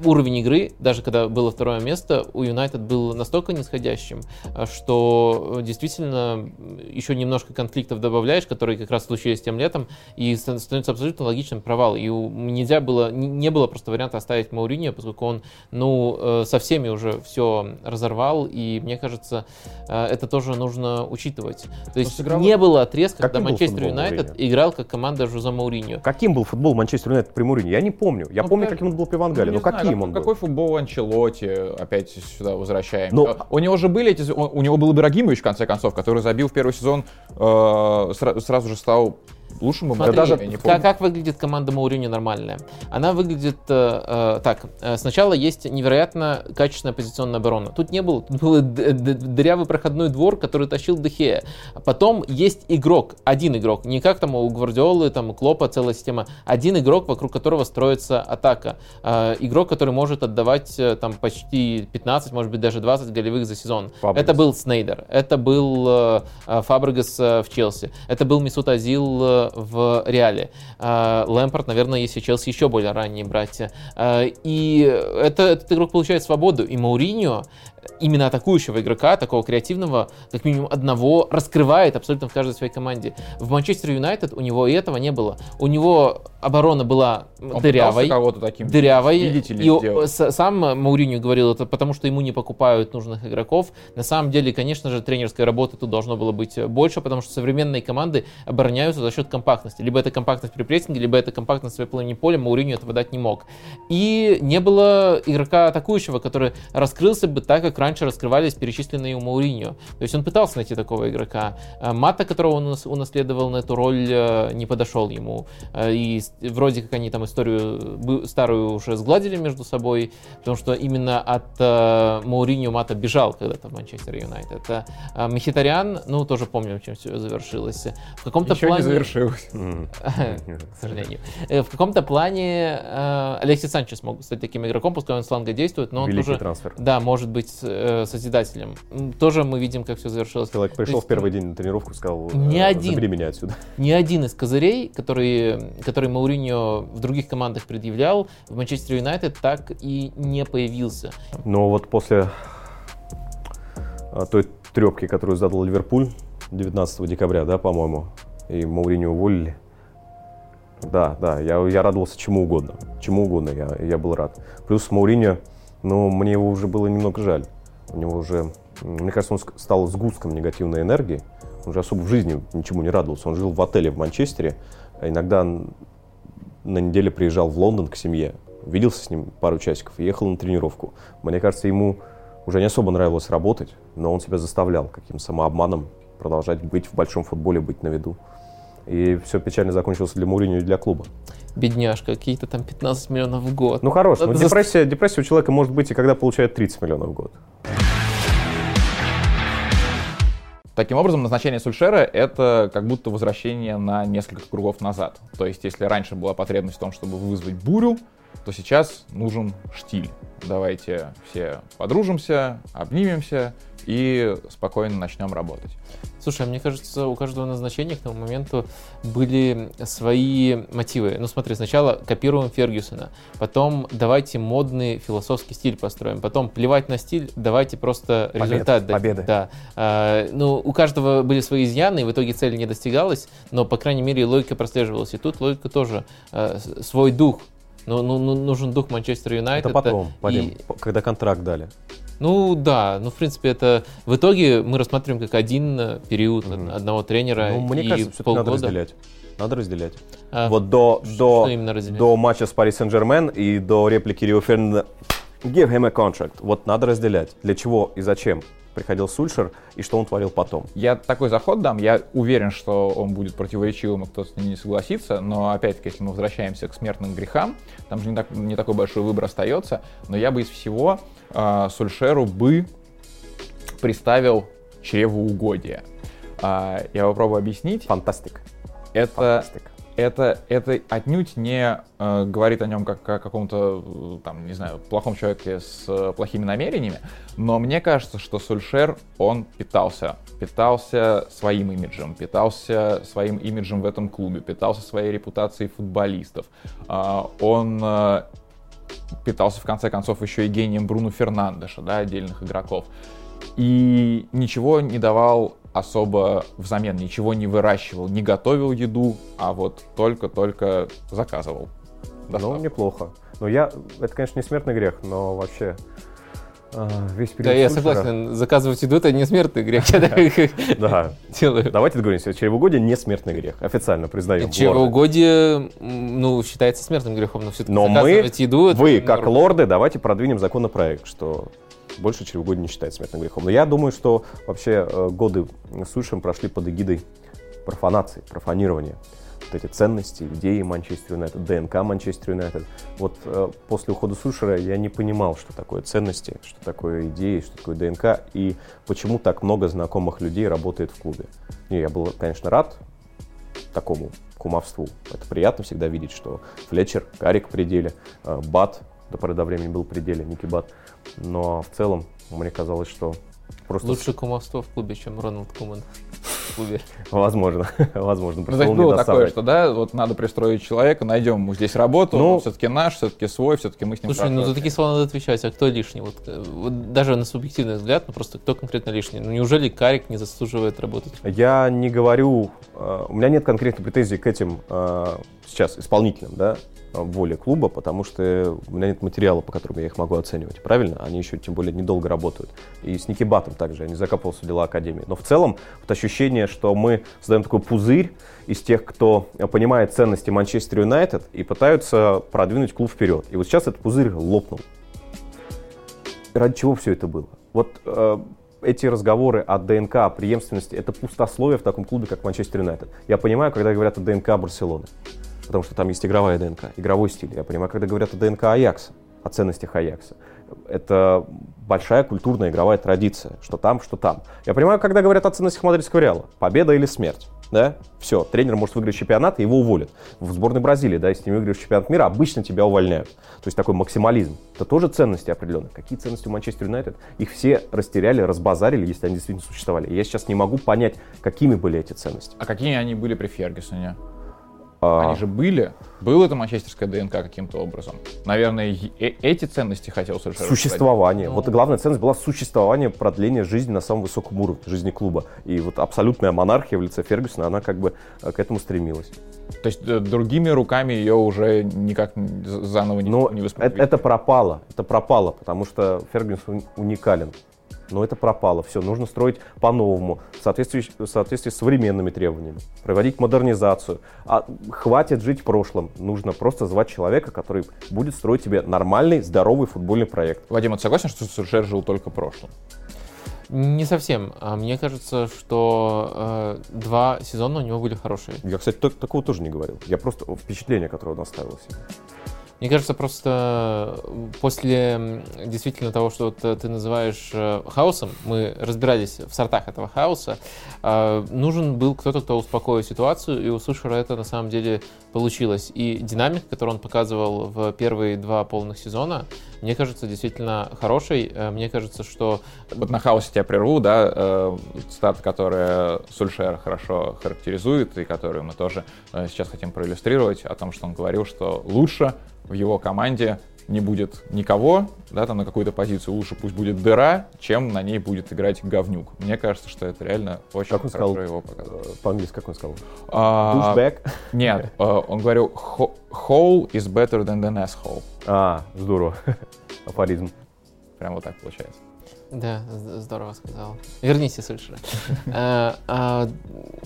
уровень игры, даже когда было второе место, у Юнайтед был настолько нисходящим, а, что действительно еще немножко конфликтов добавляешь, которые как раз случились тем летом, и становится абсолютно логичным провал. И нельзя было, не было просто варианта оставить Мауриньо, поскольку он, ну, э, со всеми уже все разорвал, и мне кажется, э, это тоже нужно учитывать. То есть сыграл... не было отрезка, когда Манчестер Юнайтед играл как команда Жуза Мауриньо. Каким был футбол Манчестер Юнайтед при Мауриньо? Я не помню. Я ну, помню, как... каким он был при Вангале, ну, но каким? Каким он Какой был? футбол Анчелоти, опять сюда возвращаем. Но... Ну, у него же были эти... У него был Ибрагимович, в конце концов, который забил в первый сезон, э, сразу же стал лучшим Смотри, даже как, не помню. как выглядит команда Мауриньо нормальная? Она выглядит э, э, так. Э, Сначала есть невероятно качественная позиционная оборона. Тут не было, тут был дырявый проходной двор, который тащил Дехея. Потом есть игрок, один игрок, не как там у Гвардиолы, там у Клопа целая система. Один игрок, вокруг которого строится атака. Э, Игрок, который может отдавать э, там почти 15, может быть даже 20 голевых за сезон. Фабрегас. Это был Снейдер, это был э, э, Фабрегас э, в Челси, это был Месут Азил в Реале. Э, Лэмпорт, наверное, если Челси еще более ранние братья. Э, И это, этот игрок получает свободу. И Мауриньо именно атакующего игрока, такого креативного, как минимум одного, раскрывает абсолютно в каждой своей команде. В Манчестер Юнайтед у него и этого не было. У него оборона была Он дырявой. таким дырявой. и сам Мауриньо говорил это потому, что ему не покупают нужных игроков. На самом деле, конечно же, тренерской работы тут должно было быть больше, потому что современные команды обороняются за счет компактности. Либо это компактность при прессинге, либо это компактность в своей половине поля. Мауриньо этого дать не мог. И не было игрока атакующего, который раскрылся бы так, как раньше раскрывались перечисленные у Мауриньо. То есть он пытался найти такого игрока. А Мата, которого он унас- унаследовал на эту роль, э, не подошел ему. Э, И вроде как они там историю старую уже сгладили между собой, потому что именно от э, Мауриньо Мата бежал когда-то в Манчестер Юнайтед. Э, Мхитарян, ну, тоже помним, чем все завершилось. В каком-то Ничего плане... не завершилось. К сожалению. Э, В каком-то плане э, Алексис Санчес мог стать таким игроком, пускай он с фланга действует, но он тоже, трансфер. да, может быть э, созидателем. Тоже мы видим, как все завершилось. Человек пришел есть, в первый день на тренировку и сказал, Не э, один. забери меня отсюда. Ни один из козырей, который, который Мауриньо в других командах предъявлял, в Манчестер Юнайтед так и не появился. Но вот после а, той трепки, которую задал Ливерпуль 19 декабря, да, по-моему, и Мауриньо уволили. Да, да, я, я радовался чему угодно. Чему угодно я, я был рад. Плюс Мауриньо, ну, мне его уже было немного жаль. У него уже, мне кажется, он стал сгустком негативной энергии. Он же особо в жизни ничему не радовался. Он жил в отеле в Манчестере. а Иногда на неделе приезжал в Лондон к семье, виделся с ним пару часиков и ехал на тренировку. Мне кажется, ему уже не особо нравилось работать, но он себя заставлял каким самообманом продолжать быть в большом футболе, быть на виду. И все печально закончилось для Мourinho и для клуба. Бедняжка, какие-то там 15 миллионов в год. Ну хорош, но за- депрессия, депрессия у человека может быть и когда получает 30 миллионов в год. Таким образом, назначение Сульшера — это как будто возвращение на несколько кругов назад. То есть, если раньше была потребность в том, чтобы вызвать бурю, то сейчас нужен штиль. Давайте все подружимся, обнимемся и спокойно начнем работать. Слушай, а мне кажется, у каждого назначения к тому моменту были свои мотивы. Ну смотри, сначала копируем Фергюсона, потом давайте модный философский стиль построим, потом плевать на стиль, давайте просто Побед, результат дать. победы. Да. А, ну, у каждого были свои изъяны, и в итоге цель не достигалась, но, по крайней мере, логика прослеживалась. И тут логика тоже. с- свой дух. Ну, ну, ну, нужен дух Манчестер Юнайтед. Это потом, Вадим, когда контракт дали. Ну да, ну в принципе это в итоге мы рассматриваем как один э, период Мгм. одного тренера Ну, мне и кажется, все-таки надо полгода. разделять. Надо разделять. А, вот до, что до, до матча с Пари Сен-Жермен и до реплики Рио Фернанда «Give him a contract». Вот надо разделять. Для чего и зачем приходил Сульшер и что он творил потом. Я такой заход дам, я уверен, что он будет противоречивым, и кто-то с ним не согласится, но опять-таки, если мы возвращаемся к смертным грехам, там же не, так- не такой большой выбор остается, но я бы из всего э, Сульшеру бы приставил чревоугодие. А, я попробую объяснить. Фантастик. Это, Фантастик. это, это отнюдь не э, говорит о нем как о каком-то, э, там, не знаю, плохом человеке с э, плохими намерениями, но мне кажется, что Сульшер, он питался. Питался своим имиджем, питался своим имиджем в этом клубе, питался своей репутацией футболистов. А, он э, питался, в конце концов, еще и гением Бруно Фернандеша, да, отдельных игроков. И ничего не давал особо взамен, ничего не выращивал, не готовил еду, а вот только-только заказывал. Ну, доставку. неплохо. Но я, это, конечно, не смертный грех, но вообще весь период Да, я согласен, заказывать еду это не смертный грех, Да. делаю. Давайте договоримся, чревоугодие не смертный грех. Официально признаем. Чревоугодие, ну, считается смертным грехом, но все-таки заказывать еду... вы, как лорды, давайте продвинем законопроект, что больше чревоугодие не считается смертным грехом. Но я думаю, что вообще э, годы с Сульшером прошли под эгидой профанации, профанирования вот эти ценности, идеи Манчестер Юнайтед, ДНК Манчестер Юнайтед. Вот э, после ухода Сушера я не понимал, что такое ценности, что такое идеи, что такое ДНК, и почему так много знакомых людей работает в клубе. И я был, конечно, рад такому кумовству. Это приятно всегда видеть, что Флетчер, Карик в пределе, э, Бат до поры до времени был в пределе, Ники Бат. Но в целом мне казалось, что просто... Лучше кумовство в клубе, чем Рональд Куман в клубе. Возможно, возможно. Ну, то есть было такое, что, да, вот надо пристроить человека, найдем ему здесь работу, ну, он все-таки наш, все-таки свой, все-таки мы с ним Слушай, ну за такие слова надо отвечать, а кто лишний? Вот, э, вот даже на субъективный взгляд, ну просто кто конкретно лишний? Ну неужели Карик не заслуживает работать? Я не говорю, э, у меня нет конкретной претензий к этим э, сейчас исполнителям, да, воли клуба, потому что у меня нет материала, по которому я их могу оценивать. Правильно? Они еще, тем более, недолго работают. И с Никибатом также я не закапывался в дела Академии. Но в целом, вот ощущение, что мы создаем такой пузырь из тех, кто понимает ценности Манчестер Юнайтед и пытаются продвинуть клуб вперед. И вот сейчас этот пузырь лопнул. Ради чего все это было? Вот э, эти разговоры о ДНК, о преемственности, это пустословие в таком клубе, как Манчестер Юнайтед. Я понимаю, когда говорят о ДНК Барселоны потому что там есть игровая ДНК, игровой стиль. Я понимаю, когда говорят о ДНК Аякса, о ценностях Аякса. Это большая культурная игровая традиция, что там, что там. Я понимаю, когда говорят о ценностях мадридского Реала, победа или смерть. Да? Все, тренер может выиграть чемпионат, и его уволят. В сборной Бразилии, да, если не выиграешь чемпионат мира, обычно тебя увольняют. То есть такой максимализм. Это тоже ценности определенные. Какие ценности у Манчестер Юнайтед? Их все растеряли, разбазарили, если они действительно существовали. Я сейчас не могу понять, какими были эти ценности. А какие они были при Фергюсоне? А... Они же были. Было это манчестерская ДНК каким-то образом. Наверное, э эти ценности хотел совершенно. Существование. Ну... Вот и главная ценность была существование, продление жизни на самом высоком уровне, жизни клуба. И вот абсолютная монархия в лице Фергюсона, она как бы э, к этому стремилась. То есть э, другими руками ее уже никак заново не, Но не это, это пропало. Это пропало, потому что Фергюсон уникален но это пропало. Все, нужно строить по-новому, в соответствии, в соответствии с современными требованиями, проводить модернизацию. А хватит жить в прошлом. Нужно просто звать человека, который будет строить тебе нормальный, здоровый футбольный проект. Вадим, ты согласен, что Сульшер жил только прошлым? Не совсем. А мне кажется, что э, два сезона у него были хорошие. Я, кстати, так, такого тоже не говорил. Я просто впечатление, которое он оставил себе. Мне кажется, просто после действительно того, что ты называешь э, хаосом, мы разбирались в сортах этого хаоса, э, нужен был кто-то, кто успокоил ситуацию, и у Сушера это на самом деле получилось. И динамик, который он показывал в первые два полных сезона, мне кажется, действительно хороший. Э, мне кажется, что... Вот на хаосе тебя прерву, да, э, цитата, которая Сульшер хорошо характеризует, и которую мы тоже сейчас хотим проиллюстрировать, о том, что он говорил, что лучше в его команде не будет никого, да, там на какую-то позицию лучше пусть будет дыра, чем на ней будет играть говнюк. Мне кажется, что это реально очень как он хорошо сказал, его показывает. Э, по-английски как он сказал? А, Нет, э, он говорил hole is better than the asshole. А, здорово. Афоризм. Прям вот так получается. Да, здорово сказал. Вернись, Сульшера. Э,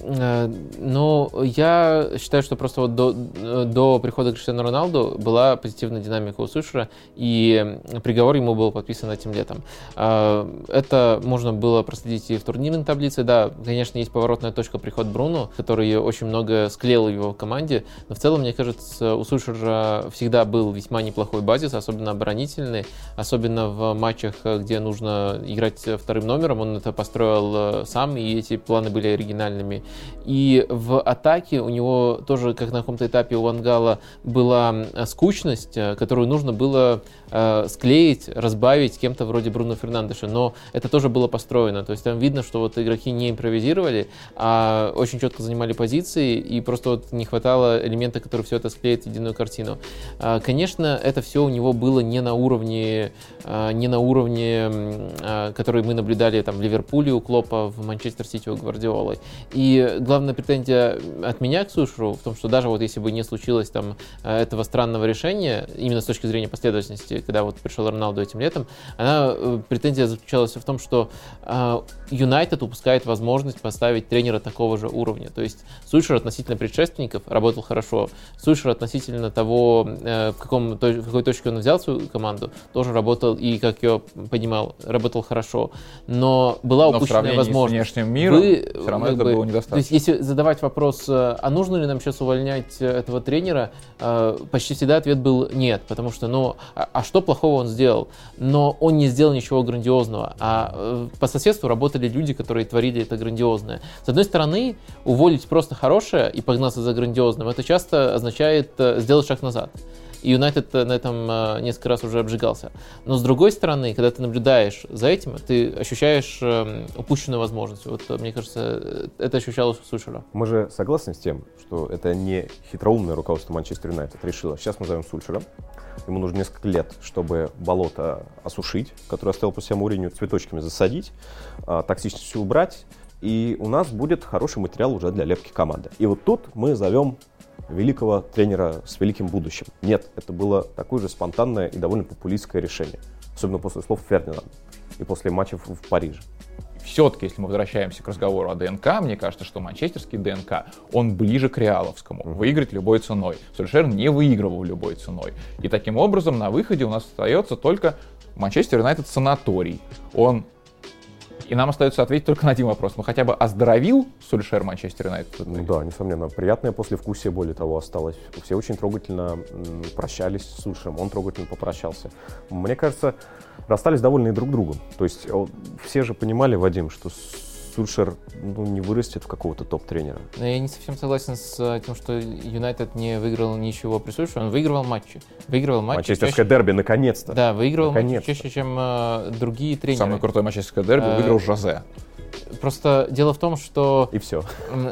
э, ну, я считаю, что просто вот до, прихода Криштиану Роналду была позитивная динамика у Сульшера, и приговор ему был подписан этим летом. А, это можно было проследить и в турнирной таблице. Да, конечно, есть поворотная точка приход Бруно, который очень много склеил в его команде, но в целом, мне кажется, у Сульшера всегда был весьма неплохой базис, особенно оборонительный, особенно в матчах, где нужно играть вторым номером, он это построил э, сам, и эти планы были оригинальными. И в атаке у него тоже, как на каком-то этапе у Вангала, была скучность, э, которую нужно было э, склеить, разбавить кем-то вроде Бруно Фернандеша, но это тоже было построено, то есть там видно, что вот игроки не импровизировали, а очень четко занимали позиции, и просто вот не хватало элемента, который все это склеит в единую картину. А, конечно, это все у него было не на уровне, не на уровне, а, который мы наблюдали там в Ливерпуле у Клопа, в Манчестер Сити у Гвардиолы. И главная претензия от меня к Сушеру в том, что даже вот если бы не случилось там этого странного решения, именно с точки зрения последовательности, когда вот пришел Роналду этим летом, она, э, претензия заключалась в том, что Юнайтед упускает возможность поставить тренера такого же уровня. То есть Сульшер относительно предшественников работал хорошо. Сульшер относительно того, э, в, каком, в какой точке он взял свою команду, тоже работал и, как я понимал, работал хорошо. Но была упущенная Но возможность. с внешним миром Вы, все равно это бы, было недостаточно. То есть, если задавать вопрос, э, а нужно ли нам сейчас увольнять э, этого тренера, э, почти всегда ответ был нет, потому что, ну, а, а что плохого он сделал? Но он не сделал ничего грандиозного, а по соседству работали люди, которые творили это грандиозное. С одной стороны, уволить просто хорошее и погнаться за грандиозным, это часто означает сделать шаг назад и Юнайтед на этом э, несколько раз уже обжигался. Но с другой стороны, когда ты наблюдаешь за этим, ты ощущаешь эм, упущенную возможность. Вот мне кажется, это ощущалось у Сульшера. Мы же согласны с тем, что это не хитроумное руководство Манчестер Юнайтед решило. Сейчас мы зовем Сульшера. Ему нужно несколько лет, чтобы болото осушить, которое оставил после себя Мourinho, цветочками засадить, а, токсичность все убрать, и у нас будет хороший материал уже для лепки команды. И вот тут мы зовем великого тренера с великим будущим. Нет, это было такое же спонтанное и довольно популистское решение. Особенно после слов Фердинанда и после матча в, в Париже. Все-таки, если мы возвращаемся к разговору о ДНК, мне кажется, что манчестерский ДНК, он ближе к реаловскому. Выиграть любой ценой. Сульшер не выигрывал любой ценой. И таким образом на выходе у нас остается только Манчестер Юнайтед санаторий. Он и нам остается ответить только на один вопрос. Мы хотя бы оздоровил Сульшер Манчестер Юнайтед? Ну, да, несомненно. Приятное послевкусие, более того, осталось. Все очень трогательно прощались с Сульшером, он трогательно попрощался. Мне кажется, расстались довольны друг другом. То есть все же понимали, Вадим, что Сульшер ну, не вырастет в какого-то топ-тренера. Но я не совсем согласен с э, тем, что Юнайтед не выиграл ничего при Сульшере. Он выигрывал матчи. Выигрывал матчи. Манчестерское чаще... дерби, наконец-то. Да, выигрывал наконец матчи чаще, чем э, другие тренеры. Самое крутое манчестерское дерби э, выиграл Жозе. Просто дело в том, что... И все.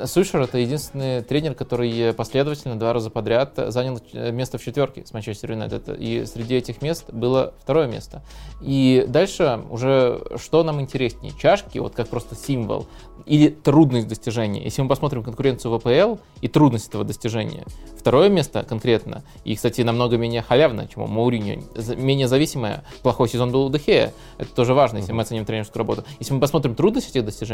Сульшер — это единственный тренер, который последовательно два раза подряд занял место в четверке с Манчестер Юнайтед. И среди этих мест было второе место. И дальше уже что нам интереснее? Чашки, вот как просто символ, или трудность достижения. Если мы посмотрим конкуренцию в АПЛ и трудность этого достижения, второе место конкретно, и, кстати, намного менее халявно, чем у Мауриньо, менее зависимое, плохой сезон был у Дехея, это тоже важно, если мы оценим тренерскую работу. Если мы посмотрим трудность этих достижений,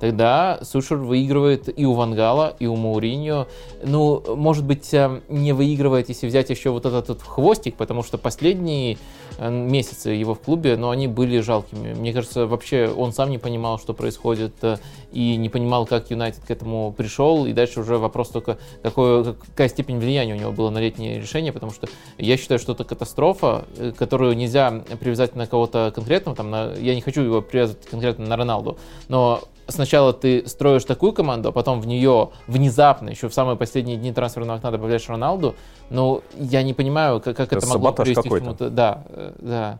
тогда Сушер выигрывает и у Вангала, и у Мауриньо. Ну, может быть, э, не выигрывает, если взять еще вот этот, этот хвостик, потому что последние э, месяцы его в клубе, но они были жалкими. Мне кажется, вообще он сам не понимал, что происходит э, и не понимал, как Юнайтед к этому пришел. И дальше уже вопрос только, какое, какая степень влияния у него было на летнее решение, потому что я считаю, что это катастрофа, которую нельзя привязать на кого-то конкретного. Там, на, я не хочу его привязывать конкретно на Роналду, но сначала ты строишь такую команду, а потом в нее внезапно, еще в самые последние дни трансферного окна добавляешь Роналду, но я не понимаю, как, как это, это могло привести к чему-то. Да, э, да,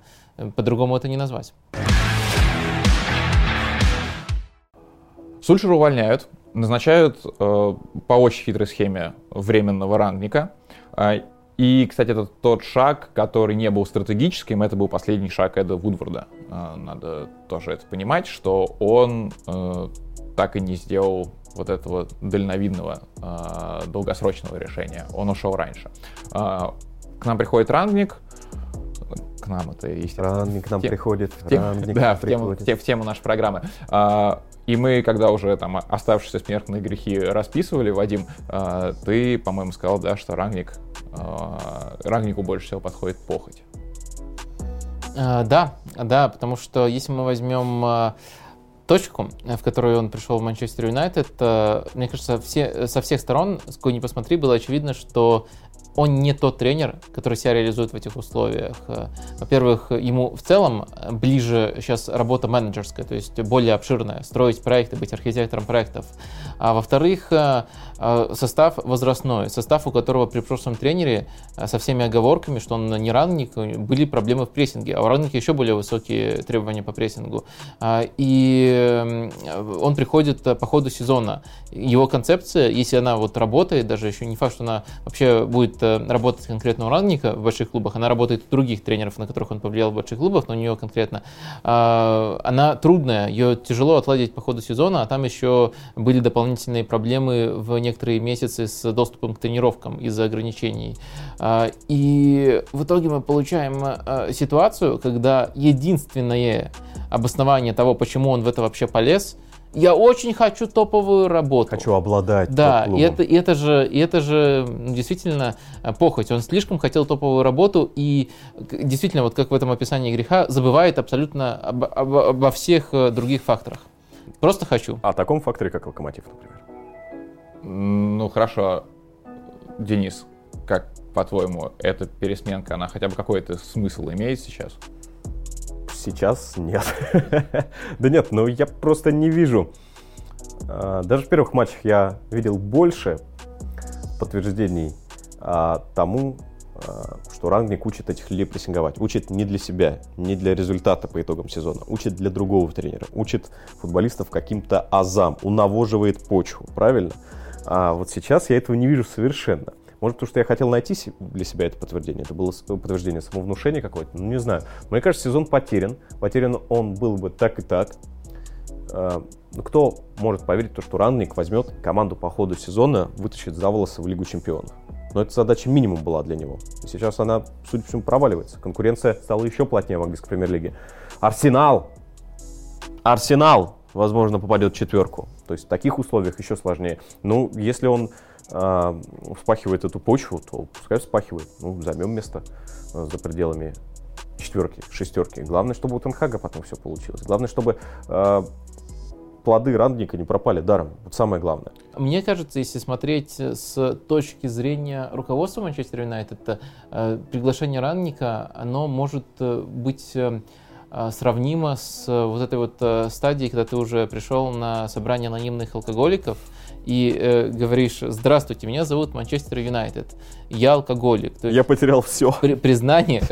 по-другому это не назвать. Сульшера увольняют, назначают э, по очень хитрой схеме временного рангника. Э, и, кстати, это тот шаг, который не был стратегическим, это был последний шаг Эда Вудворда. Э, надо тоже это понимать, что он э, так и не сделал вот этого дальновидного, э, долгосрочного решения. Он ушел раньше. Э, к нам приходит рангник, к нам это естественно. Рангник к нам тем, приходит. В тем, да, в тему, в, тем, в тему нашей программы. А, и мы, когда уже там оставшиеся смертные грехи расписывали, Вадим, э, ты, по-моему, сказал, да, что рангник, э, рангнику больше всего подходит похоть. Да, да, потому что если мы возьмем точку, в которую он пришел в Манчестер Юнайтед, мне кажется, все, со всех сторон, с кого ни посмотри, было очевидно, что он не тот тренер, который себя реализует в этих условиях. Во-первых, ему в целом ближе сейчас работа менеджерская, то есть более обширная, строить проекты, быть архитектором проектов. А во-вторых, э, э, состав возрастной, состав, у которого при прошлом тренере э, со всеми оговорками, что он не ранник, были проблемы в прессинге, а у ранника еще более высокие требования по прессингу. А, и он приходит по ходу сезона. Его концепция, если она вот работает, даже еще не факт, что она вообще будет работать конкретно у ранника в больших клубах, она работает у других тренеров, на которых он повлиял в больших клубах, но у нее конкретно, а, она трудная, ее тяжело отладить по ходу сезона, а там еще были дополнительные проблемы в некоторые месяцы с доступом к тренировкам из-за ограничений. А, и в итоге мы получаем а, ситуацию, когда единственное обоснование того, почему он в это вообще полез, я очень хочу топовую работу. Хочу обладать. Да, и это, и это же, и это же действительно э, похоть. Он слишком хотел топовую работу и действительно, вот как в этом описании греха, забывает абсолютно об, об, обо всех э, других факторах. Просто хочу. О таком факторе, как локомотив, например. Ну хорошо, Денис, как по-твоему, эта пересменка, она хотя бы какой-то смысл имеет сейчас? Сейчас нет. да нет, ну я просто не вижу. А, даже в первых матчах я видел больше подтверждений а, тому, а, что Рангник учит этих людей прессинговать. Учит не для себя, не для результата по итогам сезона. Учит для другого тренера. Учит футболистов каким-то азам. Унавоживает почву, правильно? А вот сейчас я этого не вижу совершенно. Может, потому что я хотел найти для себя это подтверждение. Это было подтверждение самовнушения какое-то. Ну, не знаю. Мне кажется, сезон потерян. Потерян он был бы так и так. А, ну, кто может поверить то, что Ранник возьмет команду по ходу сезона, вытащит за волосы в Лигу чемпионов? Но эта задача минимум была для него. И сейчас она, судя по всему, проваливается. Конкуренция стала еще плотнее в английской премьер-лиге. Арсенал! Арсенал, возможно, попадет в четверку. То есть в таких условиях еще сложнее. Ну, если он э, вспахивает эту почву, то пускай вспахивает. Ну, займем место э, за пределами четверки, шестерки. Главное, чтобы у Тенхага потом все получилось. Главное, чтобы э, плоды Рандника не пропали даром. Вот самое главное. Мне кажется, если смотреть с точки зрения руководства Манчестер Юнайтед, э, приглашение Рандника, оно может э, быть э, сравнимо с вот этой вот стадией, когда ты уже пришел на собрание анонимных алкоголиков, и э, говоришь, здравствуйте, меня зовут Манчестер Юнайтед, я алкоголик. То я потерял все. При, признание,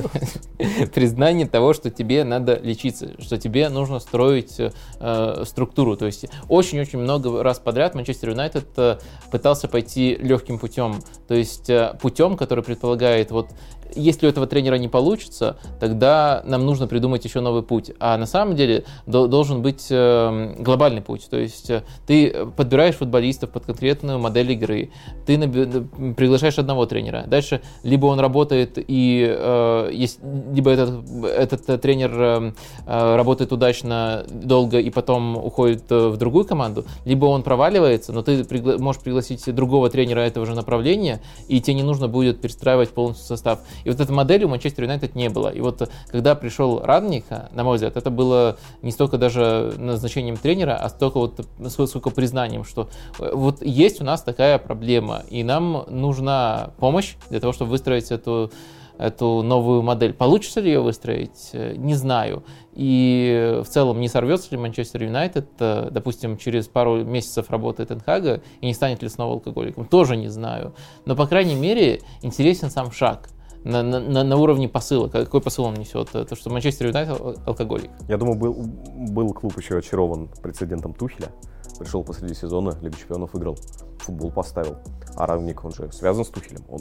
признание того, что тебе надо лечиться, что тебе нужно строить э, структуру. То есть очень-очень много раз подряд Манчестер Юнайтед э, пытался пойти легким путем. То есть э, путем, который предполагает вот если у этого тренера не получится, тогда нам нужно придумать еще новый путь. А на самом деле должен быть эм, глобальный путь. То есть э, ты подбираешь футболистов под конкретную модель игры, ты приглашаешь одного тренера. Дальше либо он работает и э, есть, либо этот, этот тренер эм, э, работает удачно, долго и потом уходит в другую команду, либо он проваливается, но ты пригла- можешь пригласить другого тренера этого же направления, и тебе не нужно будет перестраивать полностью состав. И вот этой модели у Манчестер Юнайтед не было. И вот когда пришел Радник, на мой взгляд, это было не столько даже назначением тренера, а столько вот сколько признанием, что э, вот есть у нас такая проблема, и нам нужна помощь для того, чтобы выстроить эту эту новую модель. Получится ли ее выстроить, э, не знаю. И в целом не сорвется ли Манчестер Юнайтед, э, допустим, через пару месяцев работы Тенхага и не станет ли снова алкоголиком, тоже не знаю. Но, по крайней мере, интересен сам шаг на, на, на уровне посыла. Какой посыл он несет? То, что Манчестер Юнайтед алкоголик. Я думаю, был, был клуб еще очарован прецедентом Тухеля. Пришел посреди сезона, Лигу чемпионов выиграл, футбол поставил. А Равник, он же связан с Тухелем. Он,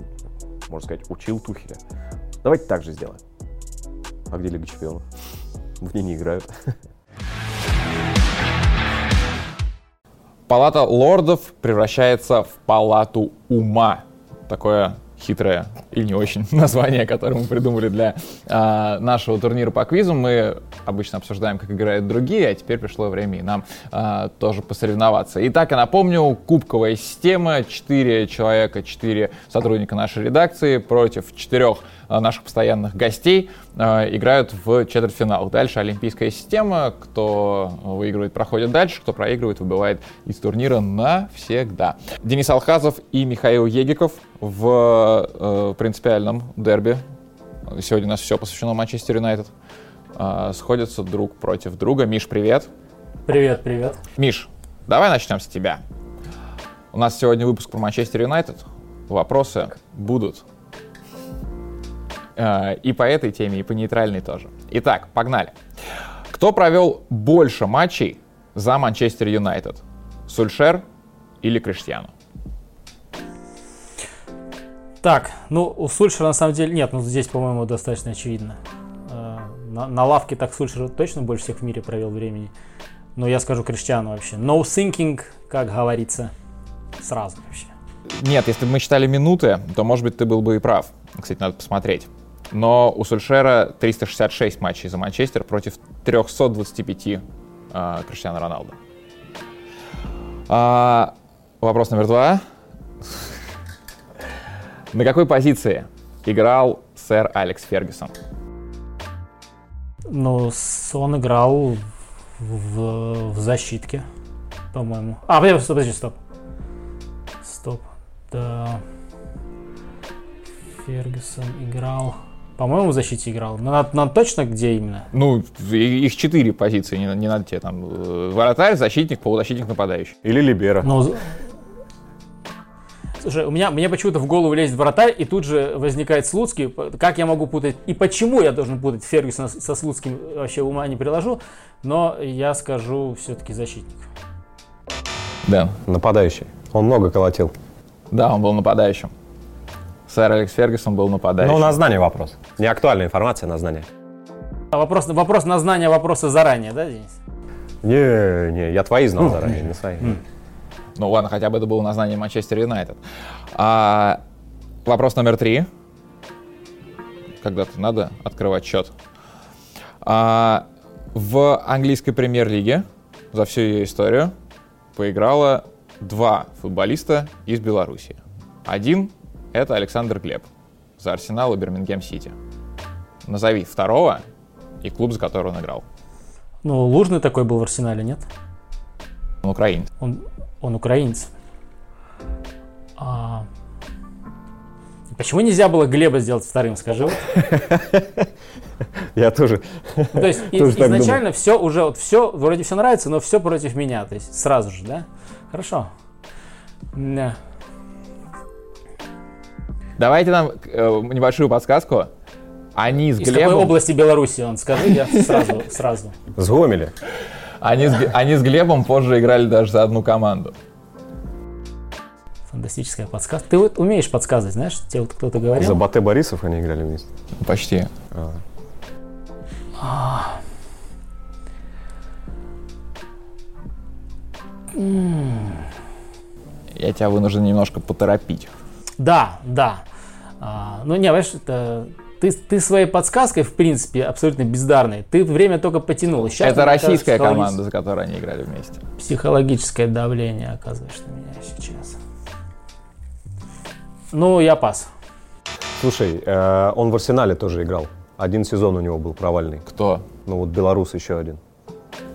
можно сказать, учил Тухеля. Давайте так же сделаем. А где Лига чемпионов? В ней не играют. Палата лордов превращается в палату ума. Такое хитрое или не очень название, которое мы придумали для а, нашего турнира по квизу. Мы обычно обсуждаем, как играют другие, а теперь пришло время и нам а, тоже посоревноваться. Итак, я напомню, кубковая система, 4 человека, 4 сотрудника нашей редакции против 4 а, наших постоянных гостей а, играют в четвертьфинал. Дальше олимпийская система, кто выигрывает, проходит дальше, кто проигрывает, выбывает из турнира навсегда. Денис Алхазов и Михаил Егиков в э, принципиальном дерби. Сегодня у нас все посвящено Манчестер Юнайтед. Э, сходятся друг против друга. Миш, привет. Привет, привет. Миш, давай начнем с тебя. У нас сегодня выпуск про Манчестер Юнайтед. Вопросы будут. Э, и по этой теме, и по нейтральной тоже. Итак, погнали. Кто провел больше матчей за Манчестер Юнайтед? Сульшер или Криштиану? Так, ну у Сульшера на самом деле нет, ну здесь, по-моему, достаточно очевидно. Э, на, на лавке так Сульшер точно больше всех в мире провел времени. Но я скажу Криштиану вообще. No thinking, как говорится, сразу вообще. Нет, если бы мы считали минуты, то, может быть, ты был бы и прав. Кстати, надо посмотреть. Но у Сульшера 366 матчей за Манчестер против 325 э, Криштиану Роналду. А, вопрос номер два. На какой позиции играл сэр Алекс Фергюсон? Ну, он играл в, в защитке, по-моему. А, подожди, стоп, подожди, стоп. Стоп. Да. Фергюсон играл. По-моему, в защите играл. Но надо, надо точно где именно? Ну, их четыре позиции, не, не надо тебе там. э, Вратарь, защитник, полузащитник, нападающий. Или Либера. Ну, Слушай, у меня, мне почему-то в голову лезет вратарь, и тут же возникает Слуцкий. Как я могу путать, и почему я должен путать Фергюсона со Слуцким, вообще ума не приложу. Но я скажу все-таки защитник. Да. Нападающий. Он много колотил. Да, он был нападающим. Сэр Алекс Фергюсон был нападающим. Ну, на знание вопрос. Не актуальная информация на знание. А Вопрос, вопрос на знание вопроса заранее, да, Денис? Не, не, я твои знал заранее, не свои. Ну ладно, хотя бы это было название Манчестер Юнайтед. А, вопрос номер три. Когда-то надо открывать счет. А, в английской премьер-лиге за всю ее историю поиграло два футболиста из Беларуси. Один — это Александр Глеб за Арсенал и Бирмингем Сити. Назови второго и клуб, за который он играл. Ну, Лужный такой был в Арсенале, нет? Он украинец. Он, он украинец. А, Почему нельзя было Глеба сделать вторым, скажи? Я тоже. Ну, То есть изначально все уже, вот все, вроде все нравится, но все против меня. То есть сразу же, да? Хорошо. Да. Давайте нам э, небольшую подсказку. Они с Из какой Глебом... области Беларуси он, скажи, я сразу, сразу. С Гомеля. Они с, они с Глебом позже играли даже за одну команду. Фантастическая подсказка. Ты вот умеешь подсказывать, знаешь, тебе вот кто-то говорил. За Бате Борисов они играли вместе. Почти. Я тебя вынужден немножко поторопить. Да, да. А, ну, не, понимаешь, это... Ты, ты своей подсказкой, в принципе, абсолютно бездарной. Ты время только потянул. Щас, Это российская кажется, команда, за которой они играли вместе. Психологическое давление оказываешь на меня сейчас. Ну, я пас. Слушай, э, он в Арсенале тоже играл. Один сезон у него был провальный. Кто? Ну вот белорус еще один.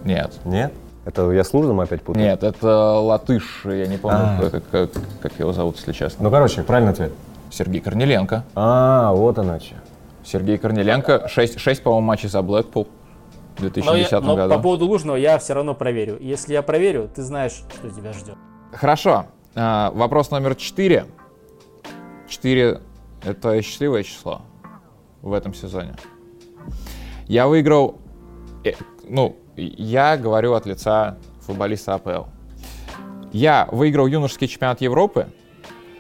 Нет. Нет? Это я с Лужным опять путаю? Нет, это латыш, я не помню, А. как, как- как его зовут, если честно. Ну, короче, правильный ответ. Сергей Корнеленко. А, вот она что. Сергей Корнеленко. 6, 6 по-моему, матчей за Блэкпул в Но, 2010 я- но году. по поводу Лужного я все равно проверю. Если я проверю, ты знаешь, что тебя ждет. Хорошо. А, вопрос номер 4. 4 — это счастливое число в этом сезоне. Я выиграл... э, Ну, я говорю от лица футболиста АПЛ. Я выиграл юношеский чемпионат Европы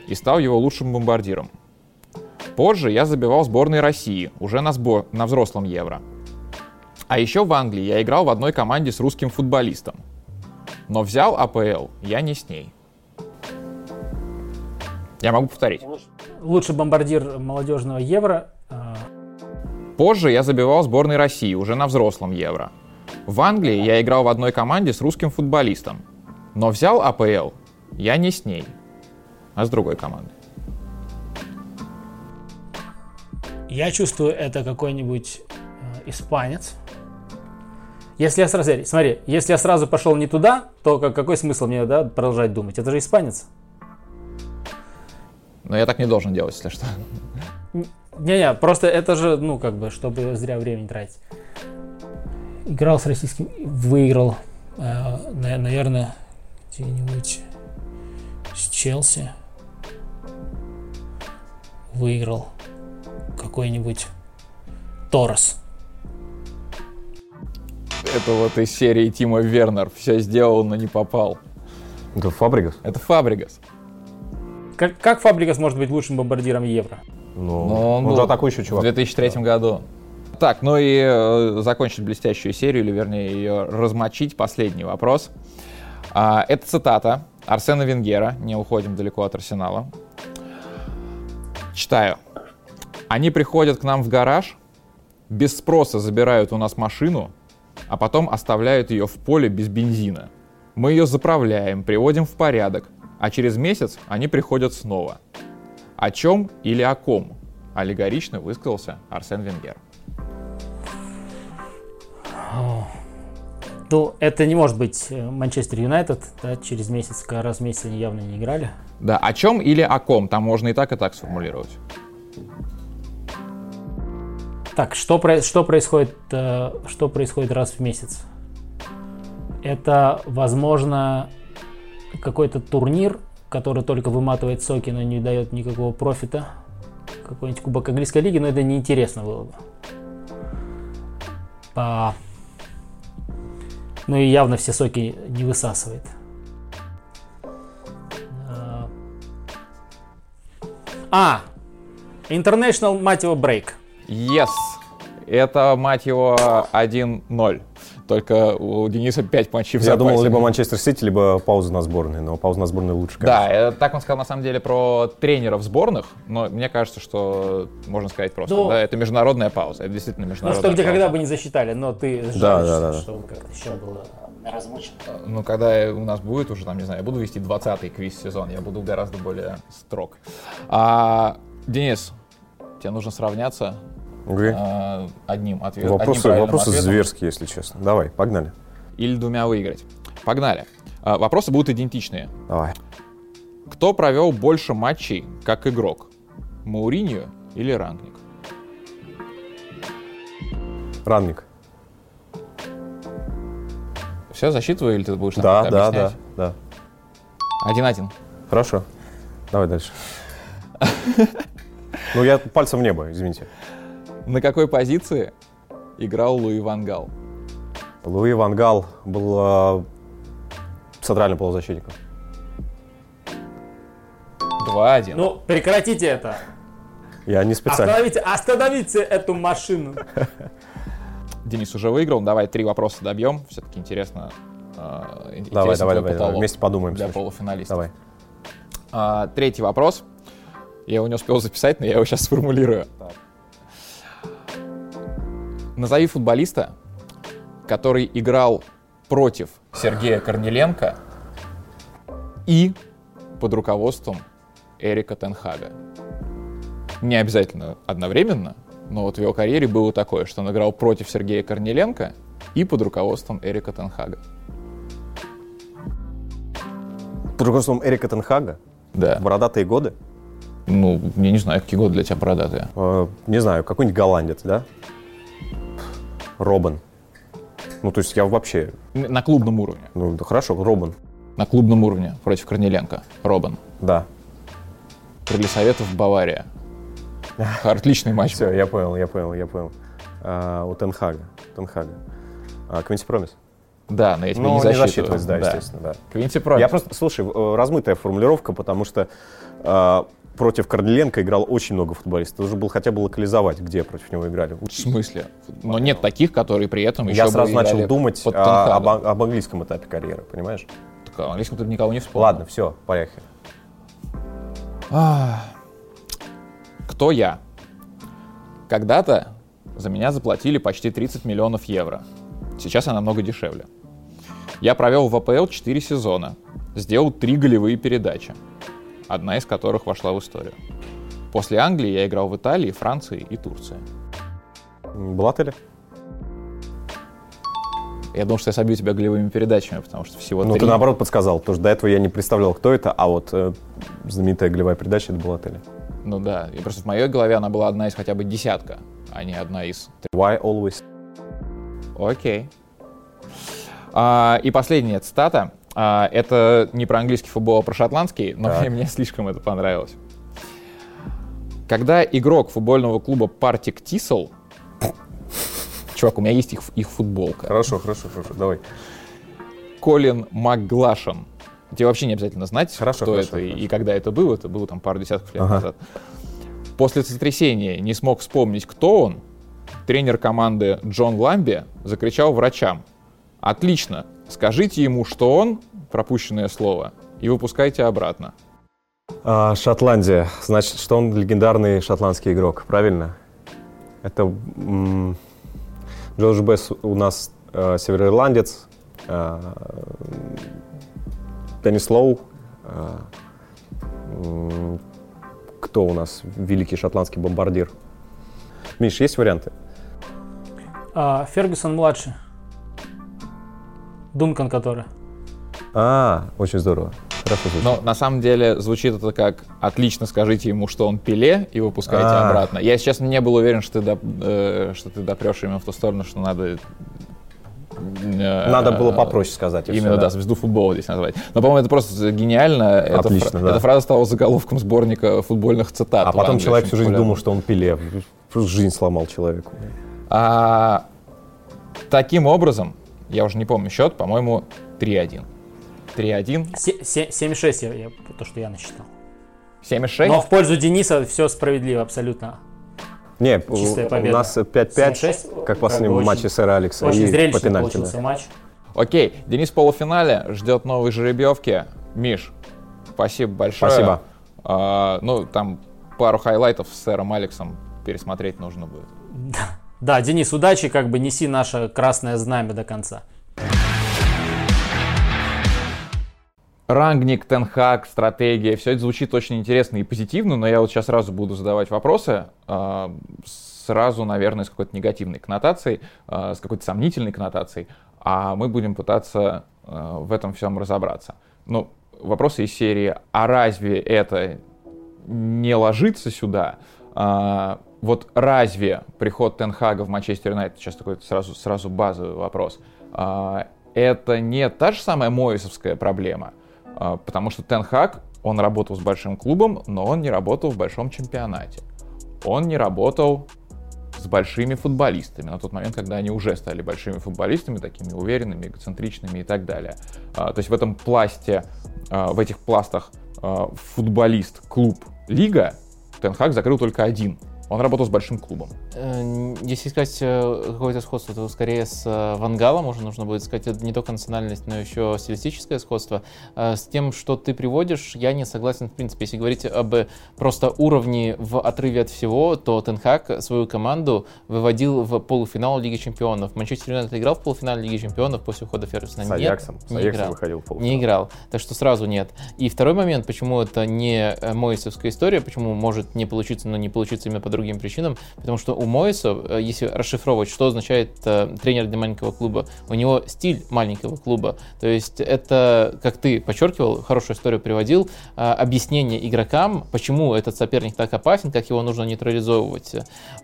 и стал его лучшим бомбардиром. Позже я забивал сборной России, уже на, сбор, на взрослом Евро. А еще в Англии я играл в одной команде с русским футболистом. Но взял АПЛ я не с ней. Я могу повторить. Лучший бомбардир молодежного Евро. а, Позже я забивал сборной России, уже на взрослом Евро. В Англии я играл в одной команде с русским футболистом. Но взял АПЛ я не с ней, а с другой командой. Я чувствую, это какой-нибудь э, испанец. Если я сразу, смотри, если я сразу пошел не туда, то как- какой смысл мне да, продолжать думать? Это же испанец. Но я так не должен делать, если что. Не-не, просто это же, ну, как бы, чтобы зря времени тратить. Играл с российским, выиграл, э, на- наверное, где-нибудь с Челси. Выиграл какой-нибудь Торрес. Это вот из серии Тима Вернер. Все сделал, но не попал. Это Фабригас? Это Фабригас. Как, как Фабрикас может быть лучшим бомбардиром Евро? Ну, Но он, был же атакующий В чувак. 2003 году. Так, ну и э, закончить блестящую серию, или вернее ее размочить, последний вопрос. А, это цитата Арсена Венгера, не уходим далеко от Арсенала. Читаю. Они приходят к нам в гараж, без спроса забирают у нас машину, а потом оставляют ее в поле без бензина. Мы ее заправляем, приводим в порядок, а через месяц они приходят снова. О чем или о ком? Аллегорично высказался Арсен Венгер. Ну, это не может быть э, Манчестер Юнайтед, да, через месяц, как раз месяц они явно не играли. Да, о чем или о ком? Там можно и так, и так сформулировать. Так, что, что, происходит, э, что происходит раз в месяц? Это, возможно, какой-то турнир, который только выматывает соки, но не дает никакого профита. Какой-нибудь кубок английской лиги, но это неинтересно было бы. А, ну и явно все соки не высасывает. А! International, мать его, брейк. Yes. Это, мать его, 1-0. Только у Дениса 5 матчей в Я думал, запасе. либо Манчестер Сити, либо пауза на сборной, но пауза на сборной лучше, Да, конечно. э, так он сказал на самом деле про тренеров сборных, но мне кажется, что можно сказать просто, Ну, да, это международная пауза, это действительно Ну международная что, где, пауза. когда бы не засчитали, но ты Да, жалуешься, да, да. чтобы как-то еще было размучено. Ну, когда у нас будет уже, там, не знаю, я буду вести 20-й квиз-сезон, я буду гораздо более строг. А, Денис, тебе нужно сравняться А, одним ответом. Вопросы, вопросы зверские, если честно. Давай, погнали. Или двумя выиграть. Погнали. А, вопросы будут идентичные. Давай. Кто провел больше матчей как игрок? Мауриньо или Рангник? Ранник. Все, засчитываю, или ты будешь нам Да, да, да, да. Один-один. Хорошо. Давай дальше. Ну, я пальцем в небо, извините. На какой позиции играл Луи Ван Гал? Луи Ван Гал был э, центральным полузащитником. 2-1. Ну, прекратите это. Я не специально. Остановите, остановите эту машину. Денис уже выиграл. Давай три вопроса добьем. Все-таки интересно. э, Давай, давай, давай, давай. Вместе подумаем. Для слушай. полуфиналистов. Давай. А, третий вопрос. Я его не успел записать, но я его сейчас сформулирую. Назови футболиста, который играл против Сергея Корнеленко и под руководством Эрика Тенхага. Не обязательно одновременно, но вот в его карьере было такое, что он играл против Сергея Корнеленко и под руководством Эрика Тенхага. Под руководством Эрика Тенхага, Да. бородатые годы, Ну, я не знаю, какие годы для тебя бородатые. э, не знаю, какой-нибудь голландец, да? Робин. Ну, то есть я вообще, На клубном уровне. ну, да хорошо, Робин, На клубном уровне против Корнеленко. Робин. да. Крылья Советов, Бавария. Отличный матч. Все, я понял, я понял, я понял. А, у Тенхага, Тенхага. А, Квинси Промис. Да, но я тебе Ну, не не засчитываю. засчитывается, да, естественно, да. Квинси Промис. Я просто, слушай, э, размытая формулировка, потому что э, против Корнеленко играл очень много футболистов. Нужно было хотя бы локализовать, где против него играли. В смысле? Но нет таких, которые при этом еще Я сразу начал думать Тенхагом. об, об английском этапе карьеры, понимаешь? Так, о английском ты никого не вспомнил. Ладно, все, поехали. А, Кто я? Когда-то за меня заплатили почти 30 миллионов евро. Сейчас я намного дешевле. Я провел в АПЛ 4 сезона, сделал 3 голевые передачи, одна из которых вошла в историю. После Англии я играл в Италии, Франции и Турции. Блаттель? Я думал, что я собью тебя голевыми передачами, потому что всего Ну, три. ты наоборот подсказал, потому что до этого я не представлял, кто это, а вот э, знаменитая голевая передача это Блаттель. Ну да, и просто в моей голове она была одна из хотя бы десятка, а не одна из Why always? Окей. А, и последняя цитата. А, это не про английский футбол, а про шотландский, но Так. мне, слишком это понравилось. Когда игрок футбольного клуба Партик Тисел... Чувак, у меня есть их, их футболка. Хорошо, хорошо, хорошо, давай. Колин Макглашен. Тебе вообще не обязательно знать, Хорошо, кто хорошо, это и- хорошо. и когда это было. Это было там пару десятков лет Ага. назад. После сотрясения не смог вспомнить, кто он. Тренер команды Джон Ламби закричал врачам. Отлично, скажите ему, что он, пропущенное слово, и выпускайте обратно. А, Шотландия. Значит, что он легендарный шотландский игрок, правильно? Это м, Джордж Бесс у нас э, североирландец, э, Деннис Лоу. э, м, кто у нас великий шотландский бомбардир? Миш, есть варианты? А, Фергюсон младший. Дункан который. А, очень здорово. Хорошо звучит. Но на самом деле звучит это как «отлично, скажите ему, что он пиле, и выпускайте А. обратно». Я, если честно, не был уверен, что ты, доп- э, что ты допрешь именно в ту сторону, что надо... э, Надо было попроще сказать. Именно, всё, да, звезду футбола здесь назвать. Но, по-моему, это просто гениально. Эта Отлично, фра- да. Эта фраза стала заголовком сборника футбольных цитат. А потом Англии, человек всю жизнь думал, что он пиле. Просто жизнь сломал человеку. А, таким образом, я уже не помню счет, по-моему, 3-1. 3-1, Се- се- 7-6, я, я- то, что я насчитал. 7-6. Но в пользу Дениса все справедливо абсолютно. Не, Чистая у, у победа. нас 5-5, 7-6, как в как последнем бы матче очень- сэра Алекса. Очень и по зрелищный пенальти. получился да. матч. Окей, Денис в полуфинале ждет новой жеребьевки. Миш, спасибо большое. Спасибо. А, ну, там пару хайлайтов с сэром Алексом пересмотреть нужно будет. Да, Денис, удачи, как бы неси наше красное знамя до конца. Рангник, Тен Хаг, стратегия, все это звучит очень интересно и позитивно, но я вот сейчас сразу буду задавать вопросы, а, сразу, наверное, с какой-то негативной коннотацией, а, с какой-то сомнительной коннотацией, а мы будем пытаться а, в этом всем разобраться. Ну, вопросы из серии, а разве это не ложится сюда? Вот разве приход Тенхага в Манчестер Юнайтед, сейчас такой сразу, сразу базовый вопрос, а, это не та же самая Моисовская проблема? А, Потому что Тенхаг, он работал с большим клубом, но он не работал в большом чемпионате. Он не работал с большими футболистами на тот момент, когда они уже стали большими футболистами, такими уверенными, эгоцентричными и так далее. А, То есть в этом пласте, в этих пластах футболист, клуб, лига Тенхаг закрыл только один. Он работал с большим клубом. Э, Если искать э, какое-то сходство, то скорее с э, Вангалом уже нужно будет это не только национальность, но еще стилистическое сходство. С тем, что ты приводишь, я не согласен в принципе. Если говорить об просто уровне в отрыве от всего, то Тенхак свою команду выводил в полуфинал Лиги Чемпионов. Манчестер Юнайтед играл в полуфинале Лиги Чемпионов после ухода Фергюсона? С Нет, Аяксом. С не Аяксом играл. выходил в полуфинал. Не играл. Так что сразу нет. И второй момент, почему это не Моисовская история, почему может не получиться, но не получиться именно по другим причинам, потому что у Моиса, э, если расшифровывать, что означает э, тренер для маленького клуба, у него стиль маленького клуба. То есть это, как ты подчеркивал, хорошую историю приводил, э, объяснение игрокам, почему этот соперник так опасен, как его нужно нейтрализовывать.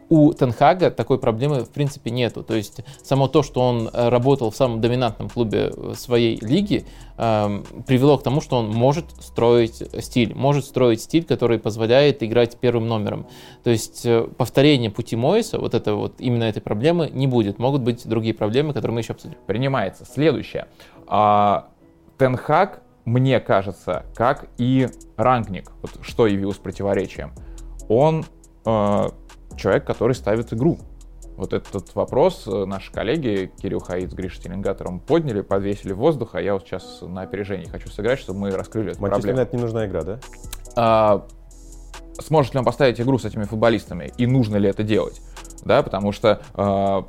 У Тенхага такой проблемы в принципе нету. То есть само то, что он работал в самом доминантном клубе своей лиги, эм, привело к тому, что он может строить стиль, может строить стиль, который позволяет играть первым номером. То есть э, повторение пути Моиса, вот это вот именно этой проблемы не будет. Могут быть другие проблемы, которые мы еще обсудим. Принимается. Следующее. А, Тенхак, мне кажется, как и Рангник, вот что явилось противоречием, он э, человек, который ставит игру. Вот этот вопрос э, наши коллеги Кирилл Хаид с Гришей Теленгатором подняли, подвесили в воздух, а я вот сейчас на опережении хочу сыграть, чтобы мы раскрыли эту Манчестер проблему. Юнайтед не нужна игра, да? А, сможет ли он поставить игру с этими футболистами и нужно ли это делать? Да, потому что а,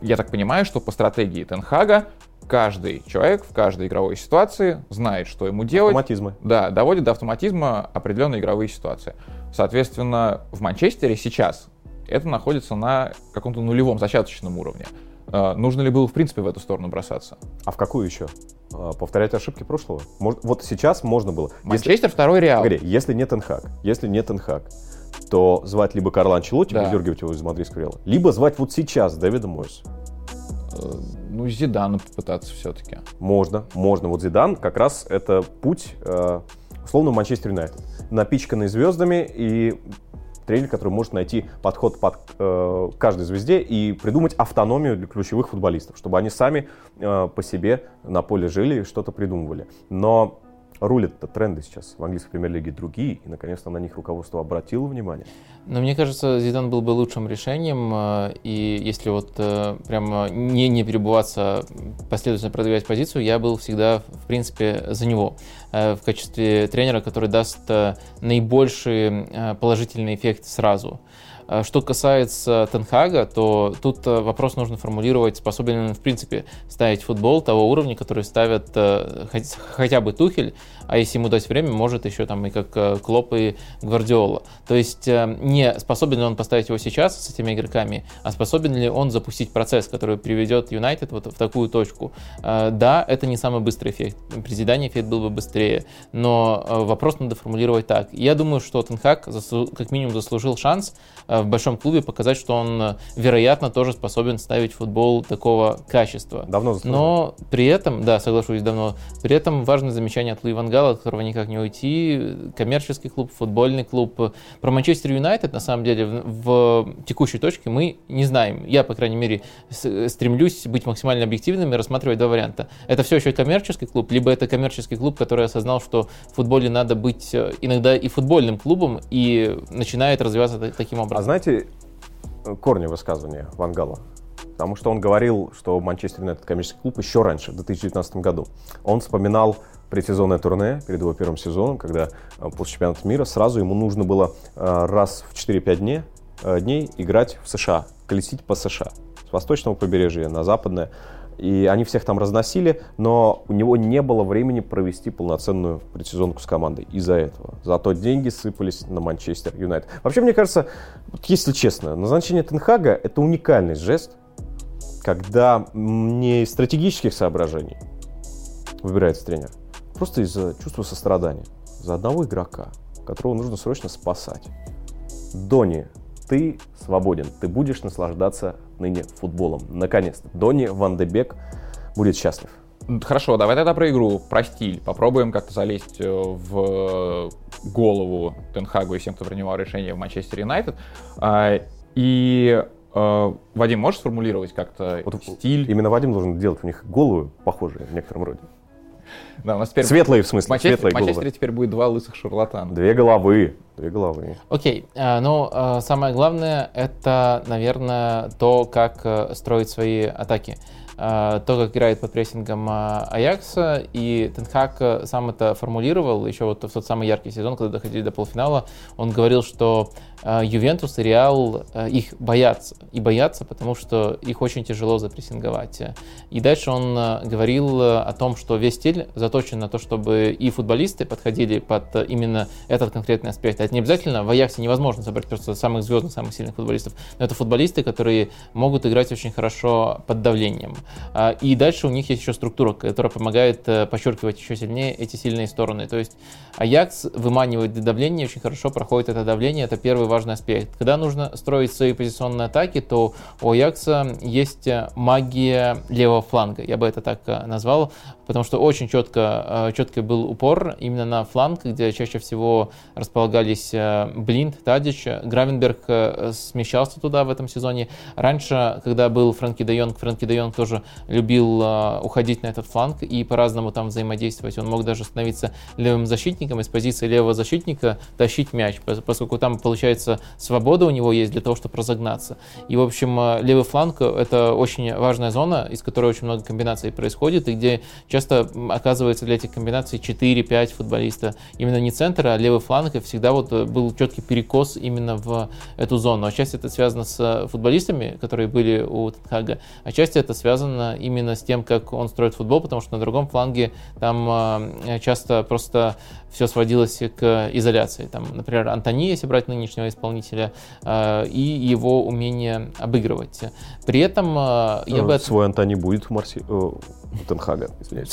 я так понимаю, что по стратегии Тенхага каждый человек в каждой игровой ситуации знает, что ему делать. Автоматизмы. Да, доводит до автоматизма определенные игровые ситуации. Соответственно, в Манчестере сейчас это находится на каком-то нулевом зачаточном уровне. А, нужно ли было, в принципе, в эту сторону бросаться? А в какую еще? А, Повторять ошибки прошлого? Может, вот сейчас можно было. Если, Манчестер второй Реал. погоди, если нет Тенхак, если нет Тенхак, то звать либо Карла Анчелотти, Да. выдергивать его из мадридского Реала, либо звать вот сейчас Дэвида Мойса. Э, Ну, Зидана попытаться все-таки. Можно, можно. Вот Зидан как раз это путь, э, условно, Манчестер Юнайтед. Напичканный звездами и тренер, который может найти подход под э, каждой звезде и придумать автономию для ключевых футболистов, чтобы они сами э, по себе на поле жили и что-то придумывали. Но рулят-то тренды сейчас в английской премьер-лиге другие, и наконец-то на них руководство обратило внимание. Но мне кажется, Зидан был бы лучшим решением, э, и если вот э, прямо не, не перебываться, последовательно продвигать позицию, я был всегда, в принципе, за него э, в качестве тренера, который даст наибольший положительный эффект сразу. А Что касается Тенхага, то тут э, вопрос нужно формулировать, способен ли он, в принципе, ставить футбол того уровня, который ставят э, хотя бы Тухель, а если ему дать время, может еще там и как э, Клоп и Гвардиола. То есть не способен ли он поставить его сейчас с этими игроками, а способен ли он запустить процесс, который приведет Юнайтед вот в такую точку. Да, это не самый быстрый эффект. При Зидане эффект был бы быстрее, но вопрос надо формулировать так. Я думаю, что заслу- как минимум заслужил шанс в большом клубе показать, что он, э, вероятно, тоже способен ставить футбол такого качества. Давно заслужил. Но при этом, да, соглашусь давно, при этом важное замечание от Луи Ван Гала, от которого никак не уйти, коммерческий клуб, футбольный клуб. Про Манчестер Юнайтед, на самом деле, в, в текущей точке мы не знаем. Я, по крайней мере, стремлюсь быть максимально объективным и рассматривать два варианта. Это все еще коммерческий клуб, либо это коммерческий клуб, который осознал, что в футболе надо быть э, иногда и футбольным клубом, и начинает развиваться та- таким образом. Знаете э, корни высказывания Вангала? Потому что он говорил, что Манчестер Юнайтед коммерческий клуб еще раньше, в 2019 году. Он вспоминал предсезонное турне перед его первым сезоном, когда э, после чемпионата мира сразу ему нужно было э, раз в 4-5 дней, дней играть в США, колесить по США. С восточного побережья на западное. И они всех там разносили, но у него не было времени провести полноценную предсезонку с командой из-за этого. Зато деньги сыпались на Манчестер Юнайтед. Вообще, мне кажется, вот если честно, назначение Тенхага – это уникальный жест, когда не из стратегических соображений выбирается тренер, просто из-за чувства сострадания за одного игрока, которого нужно срочно спасать. Дони, ты свободен, ты будешь наслаждаться ныне футболом. Наконец-то. Дони Ван де Бек будет счастлив. Хорошо, давай тогда про игру, про стиль. Попробуем как-то залезть э, в голову Тенхагу и всем, кто принимал решение в Манчестер Юнайтед. А, И, э, Вадим, можешь сформулировать как-то Вот стиль? Именно Вадим должен делать у них головы похожие в некотором роде. Да, у нас теперь Светлые, в смысле, Манчестер- светлые в Манчестере головы. теперь будет два лысых шарлатана. Две головы. Две головы. Окей, а, ну а, самое главное это, наверное, то, как э, строить свои атаки. То, как играет под прессингом Аякса, и Тенхак э, сам это формулировал еще вот в тот самый яркий сезон, когда доходили до полуфинала, он говорил, что Ювентус и Реал э, их боятся, и боятся, потому что их очень тяжело запрессинговать. И дальше он э, говорил о том, что весь стиль заточен на то, чтобы и футболисты подходили под именно этот конкретный аспект. Это не обязательно, в Аяксе невозможно собрать просто самых звездных, самых сильных футболистов, но это футболисты, которые могут играть очень хорошо под давлением. А, И дальше у них есть еще структура, которая помогает подчеркивать еще сильнее эти сильные стороны. То есть Аякс выманивает давление, очень хорошо проходит это давление, это первый важный аспект. Когда нужно строить свои позиционные атаки, то у Аякса есть магия левого фланга, я бы это так э, назвал, потому что очень четко, э, четкий был упор именно на фланг, где чаще всего располагались э, Блинд, Тадич, Гравенберг смещался туда в этом сезоне. Раньше, когда был Фрэнки де Йонг, Фрэнки де Йонг тоже любил уходить на этот фланг и по-разному там взаимодействовать. Он мог даже становиться левым защитником, из позиции левого защитника тащить мяч, пос- поскольку там, получается, свобода у него есть для того, чтобы разогнаться. И, в общем, э, левый фланг — это очень важная зона, из которой очень много комбинаций происходит, и где часто оказывается для этих комбинаций 4-5 футболиста. Именно не центр, а левый фланг, и всегда вот э, был четкий перекос именно в эту зону. Отчасти это связано с э, футболистами, которые были у Тенхага, отчасти это связано именно с тем, как он строит футбол, потому что на другом фланге там часто просто все сводилось к изоляции. Там, например, Антони, если брать нынешнего исполнителя, э, и его умение обыгрывать. При этом э, я бы... Э, от- Свой Антони будет в Марси... у Тенхага, извиняюсь.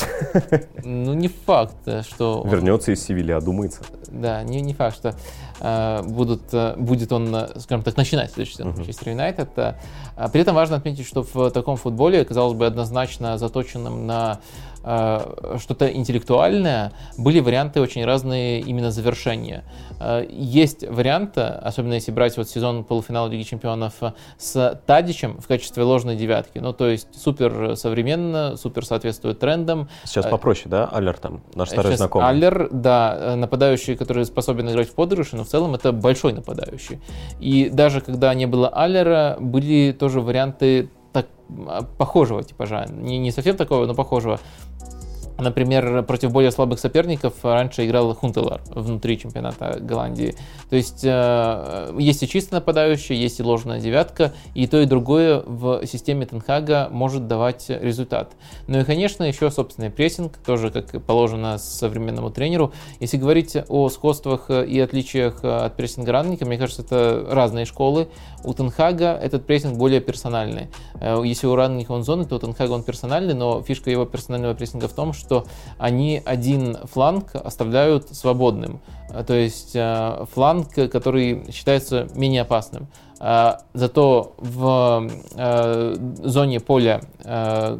Ну, не факт, что... он- Вернется из Севильи, одумается. Да, не, не факт, что э, будут, будет он, скажем так, начинать следующий сезон. Манчестер Юнайтед. А при этом важно отметить, что в таком футболе, казалось бы, однозначно заточенном на что-то интеллектуальное, были варианты очень разные именно завершения. Э, Есть варианты, особенно если брать вот сезон полуфинала Лиги Чемпионов э, с Тадичем в качестве ложной девятки. Ну, то есть супер современно, супер соответствует трендам, Сейчас Э, попроще, да, Аллер там, наш старый Сейчас знакомый. Аллер, да, э, нападающий, который способен играть в подыгрыше, но в целом это большой нападающий. И даже когда не было Аллера, были тоже варианты так, а, похожего типажа. Не, не совсем такого, но похожего. Например, против более слабых соперников раньше играл Хунтелар внутри чемпионата Голландии. То есть э, есть и чисто нападающий, есть и ложная девятка, и то и другое в системе Тенхага может давать результат. Ну и, конечно, еще собственный прессинг, тоже как положено современному тренеру. Если говорить о сходствах и отличиях от прессинга Ранника, мне кажется, это разные школы. У Тенхага этот прессинг более персональный. Э, если у Ранника он зоны, то у Тенхага он персональный, но фишка его персонального прессинга в том, что что они один фланг оставляют свободным. Э, то есть э, фланг, который считается менее опасным. Э, зато в зоне поля,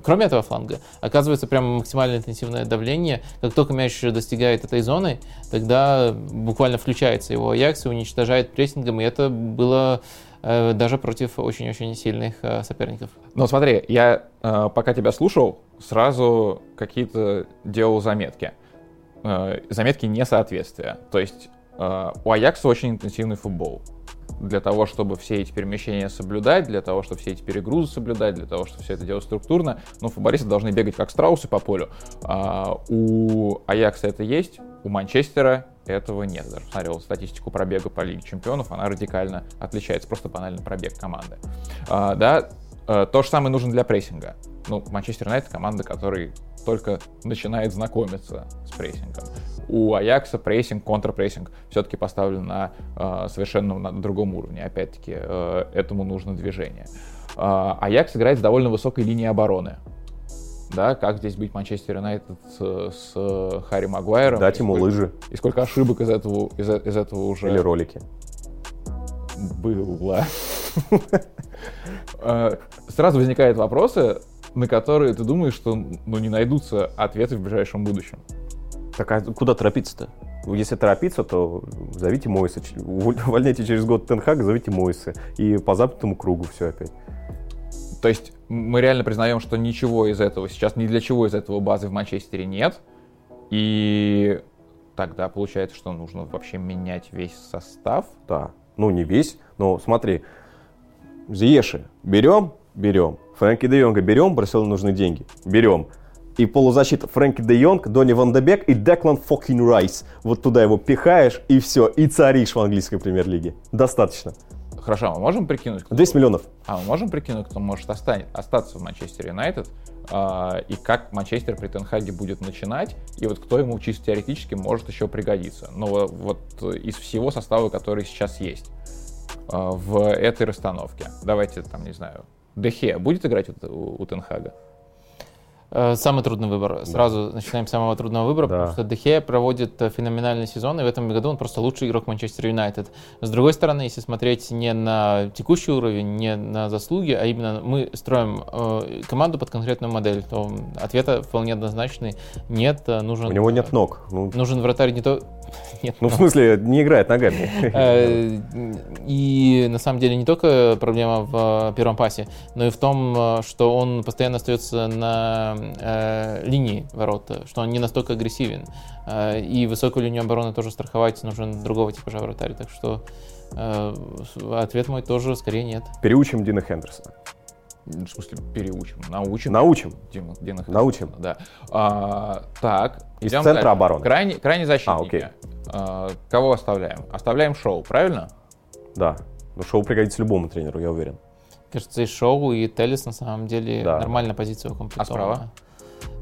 кроме этого фланга, оказывается прямо максимально интенсивное давление. Как только мяч достигает этой зоны, тогда буквально включается его Аякс и уничтожает прессингом. И это было даже против очень-очень сильных соперников. Но смотри, я пока тебя слушал, сразу какие-то делал заметки. Э, заметки несоответствия. То есть э, у Аякса очень интенсивный футбол. Для того, чтобы все эти перемещения соблюдать, для того, чтобы все эти перегрузы соблюдать, для того, чтобы все это делать структурно, ну, футболисты должны бегать как страусы по полю. А у Аякса это есть, у Манчестера этого нет. Даже посмотрел статистику пробега по Лиге Чемпионов, она радикально отличается, просто банально пробег команды. А, да, э, то же самое нужно для прессинга ну, Манчестер Юнайтед команда, которая только начинает знакомиться с прессингом. У Аякса прессинг, контрпрессинг все-таки поставлен на э, совершенно на другом уровне. Опять-таки, э, этому нужно движение. Э, Аякс играет с довольно высокой линией обороны. Да, как здесь быть Манчестер Юнайтед с, с Харри Магуайром? Дать ему сколько, лыжи. И сколько ошибок из этого, из, из этого уже... Или ролики. Было. Э, сразу возникают вопросы, на которые ты думаешь, что ну, не найдутся ответы в ближайшем будущем. Так а куда торопиться-то? Если торопиться, то зовите Мойса. Увольняйте через год Тенхак, зовите Мойса. И по западному кругу все опять. То есть мы реально признаем, что ничего из этого, сейчас ни для чего из этого базы в Манчестере нет. И тогда получается, что нужно вообще менять весь состав. Да. Ну, не весь, но смотри. Зиеши берем, берем. Фрэнки де Йонга берем, Барселоне нужны деньги. Берем. И полузащита Фрэнки де Йонг, Донни Ван Дебек и Деклан Фокин Райс. Вот туда его пихаешь, и все. И царишь в английской премьер-лиге. Достаточно. Хорошо, мы можем прикинуть? Кто... 200 миллионов. А мы можем прикинуть, кто может останет, остаться в Манчестер Юнайтед, э, и как Манчестер при Тенхаге будет начинать, и вот кто ему чисто теоретически может еще пригодиться. Но ну, вот из всего состава, который сейчас есть э, в этой расстановке. Давайте там, не знаю, Дехе будет играть у, у Тенхага? Э, самый трудный выбор. Да. Сразу начинаем с самого трудного выбора, да. потому что Дехе проводит э, феноменальный сезон, и в этом году он просто лучший игрок Манчестер Юнайтед. С другой стороны, если смотреть не на текущий уровень, не на заслуги, а именно мы строим э, команду под конкретную модель, то ответа вполне однозначный. Нет, э, нужен... У него нет ног. Ну... Нужен вратарь не то... Нет, ну, в смысле, не играет ногами. И на самом деле не только проблема в первом пасе, но и в том, что он постоянно остается на э, линии ворот, что он не настолько агрессивен. Э, и высокую линию обороны тоже страховать нужен другого типа вратарь. Так что э, ответ мой тоже скорее нет. Переучим Дина Хендерсона. В смысле, переучим, научим. Научим. Дима, Дина научим. Да. А, так. Из центра дальше. обороны. Крайне, крайне защитники. А, окей. А, кого оставляем? Оставляем Шоу, правильно? Да. Но Шоу пригодится любому тренеру, я уверен. Кажется, и Шоу, и Телес на самом деле да. нормальная позиция укомплектована. А справа?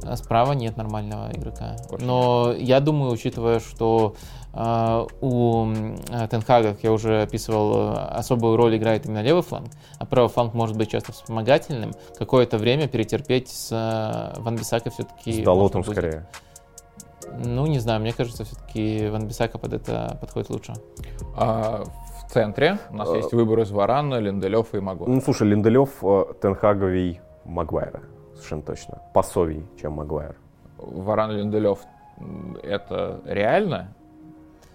А справа нет нормального игрока. Но я думаю, учитывая, что у э, Тенхага, как я уже описывал, особую роль играет именно левый фланг, а правый фланг может быть часто вспомогательным, какое-то время перетерпеть с э, Ван Бисака все-таки... С Далотом скорее. Ну, не знаю, мне кажется, все-таки Ван Бисака под это подходит лучше. А в центре у нас есть выбор из Варана, Линделев и Магуайра. Ну, слушай, Линделев, Тенхаговий, Магуайра совершенно точно. Посовий, чем Магуайр. Варан Линделев это реально?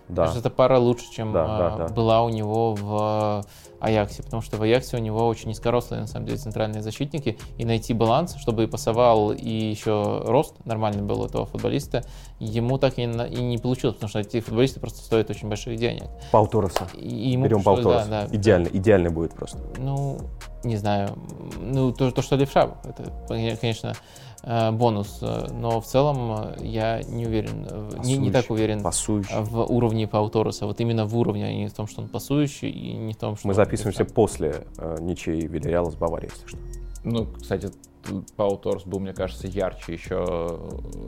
Да. Кажется, эта пара лучше, чем да, а, да, да. была у него в Аяксе, потому что в Аяксе у него очень низкорослые, на самом деле, центральные защитники, и найти баланс, чтобы и пасовал, и еще рост нормальный был у этого футболиста, ему так и, и не получилось, потому что эти футболисты просто стоят очень больших денег. Паутороса. Берем Паутороса. Да, да, идеально, идеально будет просто. Ну, не знаю, ну, то, то что левша, это, конечно, бонус, но в целом я не уверен, не, не так уверен Пасующий. в уровне Пауторуса, вот именно в уровне, а не в том, что он пасующий, и не в том, что Мы он записываемся левша. после э, ничьей Вильяреала с Баварией, если что. Ну, кстати, Пау Торс был, мне кажется, ярче еще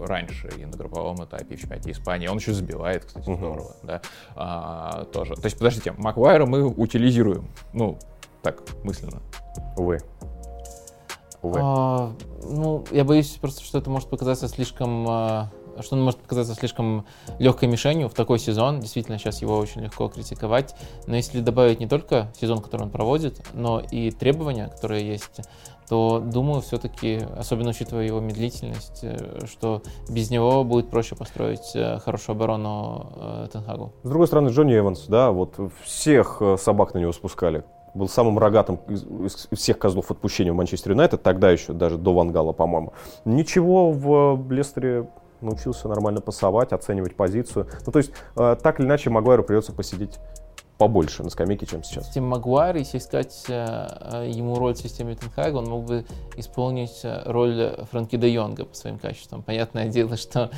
раньше и на групповом этапе и в чемпионате Испании. Он еще забивает, кстати, Мгм. здорово, да, а, тоже. То есть, подождите, Маквайра мы утилизируем, ну, так, мысленно. Увы. Увы. А, ну, я боюсь просто, что это может показаться слишком, а, что он может показаться слишком легкой мишенью в такой сезон. Действительно, сейчас его очень легко критиковать. Но если добавить не только сезон, который он проводит, но и требования, которые есть, то думаю, все-таки, особенно учитывая его медлительность, э, что без него будет проще построить э, хорошую оборону э, Тенхагу. С другой стороны, Джонни Эванс, да, вот всех собак на него спускали. Был самым рогатым из, всех козлов отпущения в Манчестер Юнайтед, тогда еще, даже до Вангала, по-моему. Ничего в э, Лестере научился нормально пасовать, оценивать позицию. Ну, то есть, э, так или иначе, Магуайру придется посидеть побольше на скамейке, чем сейчас. Тим Магуайр, если искать э, ему роль в системе Тенхага, он мог бы исполнить роль Франки де Йонга по своим качествам. Понятное дело, что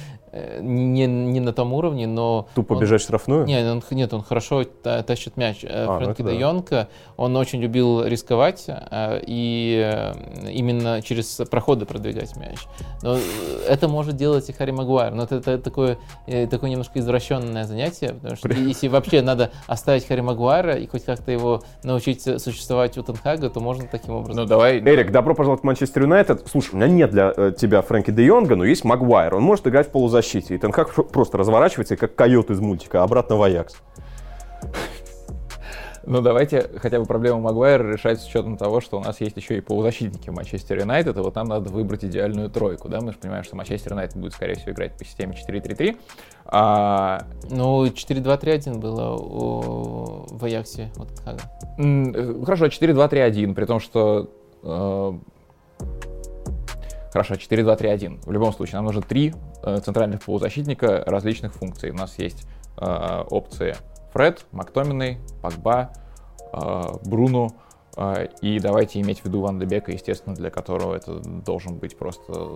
не, не на том уровне, но... Тупо он- бежать штрафную? Нет, он, нет, он хорошо та- тащит мяч. Э, ну Фрэнки де да. Йонг, он очень любил рисковать э, и э, именно через проходы продвигать мяч. Но э, это может делать и Харри Магуайр. Но это, это такое, э, такое немножко извращенное занятие, потому что если вообще надо оставить Харри Магуайра и хоть как-то его научить существовать у Тенхага, то можно таким образом. Ну, давай... Эрик, добро пожаловать в Манчестер Юнайтед. Слушай, у меня нет для э, тебя Фрэнки де Йонга, но есть Магуайр. Он может играть в полузащите. И Тенхак просто разворачивается, как койот из мультика, обратно в Аякс. Ну, давайте хотя бы проблему Магуайра решать с учетом того, что у нас есть еще и полузащитники в Манчестер Юнайтед, и вот нам надо выбрать идеальную тройку, да, мы же понимаем, что Манчестер Юнайтед будет, скорее всего, играть по системе 4-3-3, а, Ну, 4-2-3-1 было у, в Аяксе Тенхага. м, э, хорошо, 4-2-3-1, при том, что... э, Хорошо, 4-2-3-1. В любом случае, нам нужно три э, центральных полузащитника различных функций. У нас есть э, опции Фред, Мактоминой, Пакба, э, Бруно. э, и давайте иметь в виду Ван де Бека, естественно, для которого это должен быть просто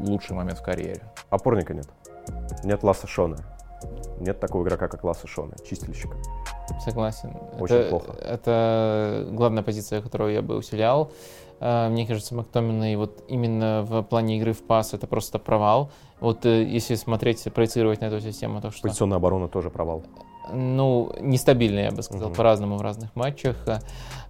лучший момент в карьере. Опорника нет. Нет Ласса Шона. Нет такого игрока, как Ласса Шона, чистильщика. Согласен. Очень это, плохо. Это главная позиция, которую я бы усилял. Э, Мне кажется, Мактоминой вот именно в плане игры в пас это просто провал. Вот э, если смотреть, проецировать на эту систему, то что Позиционная оборона тоже провал. Ну, нестабильно, я бы сказал, Мгм. по-разному в разных матчах. А,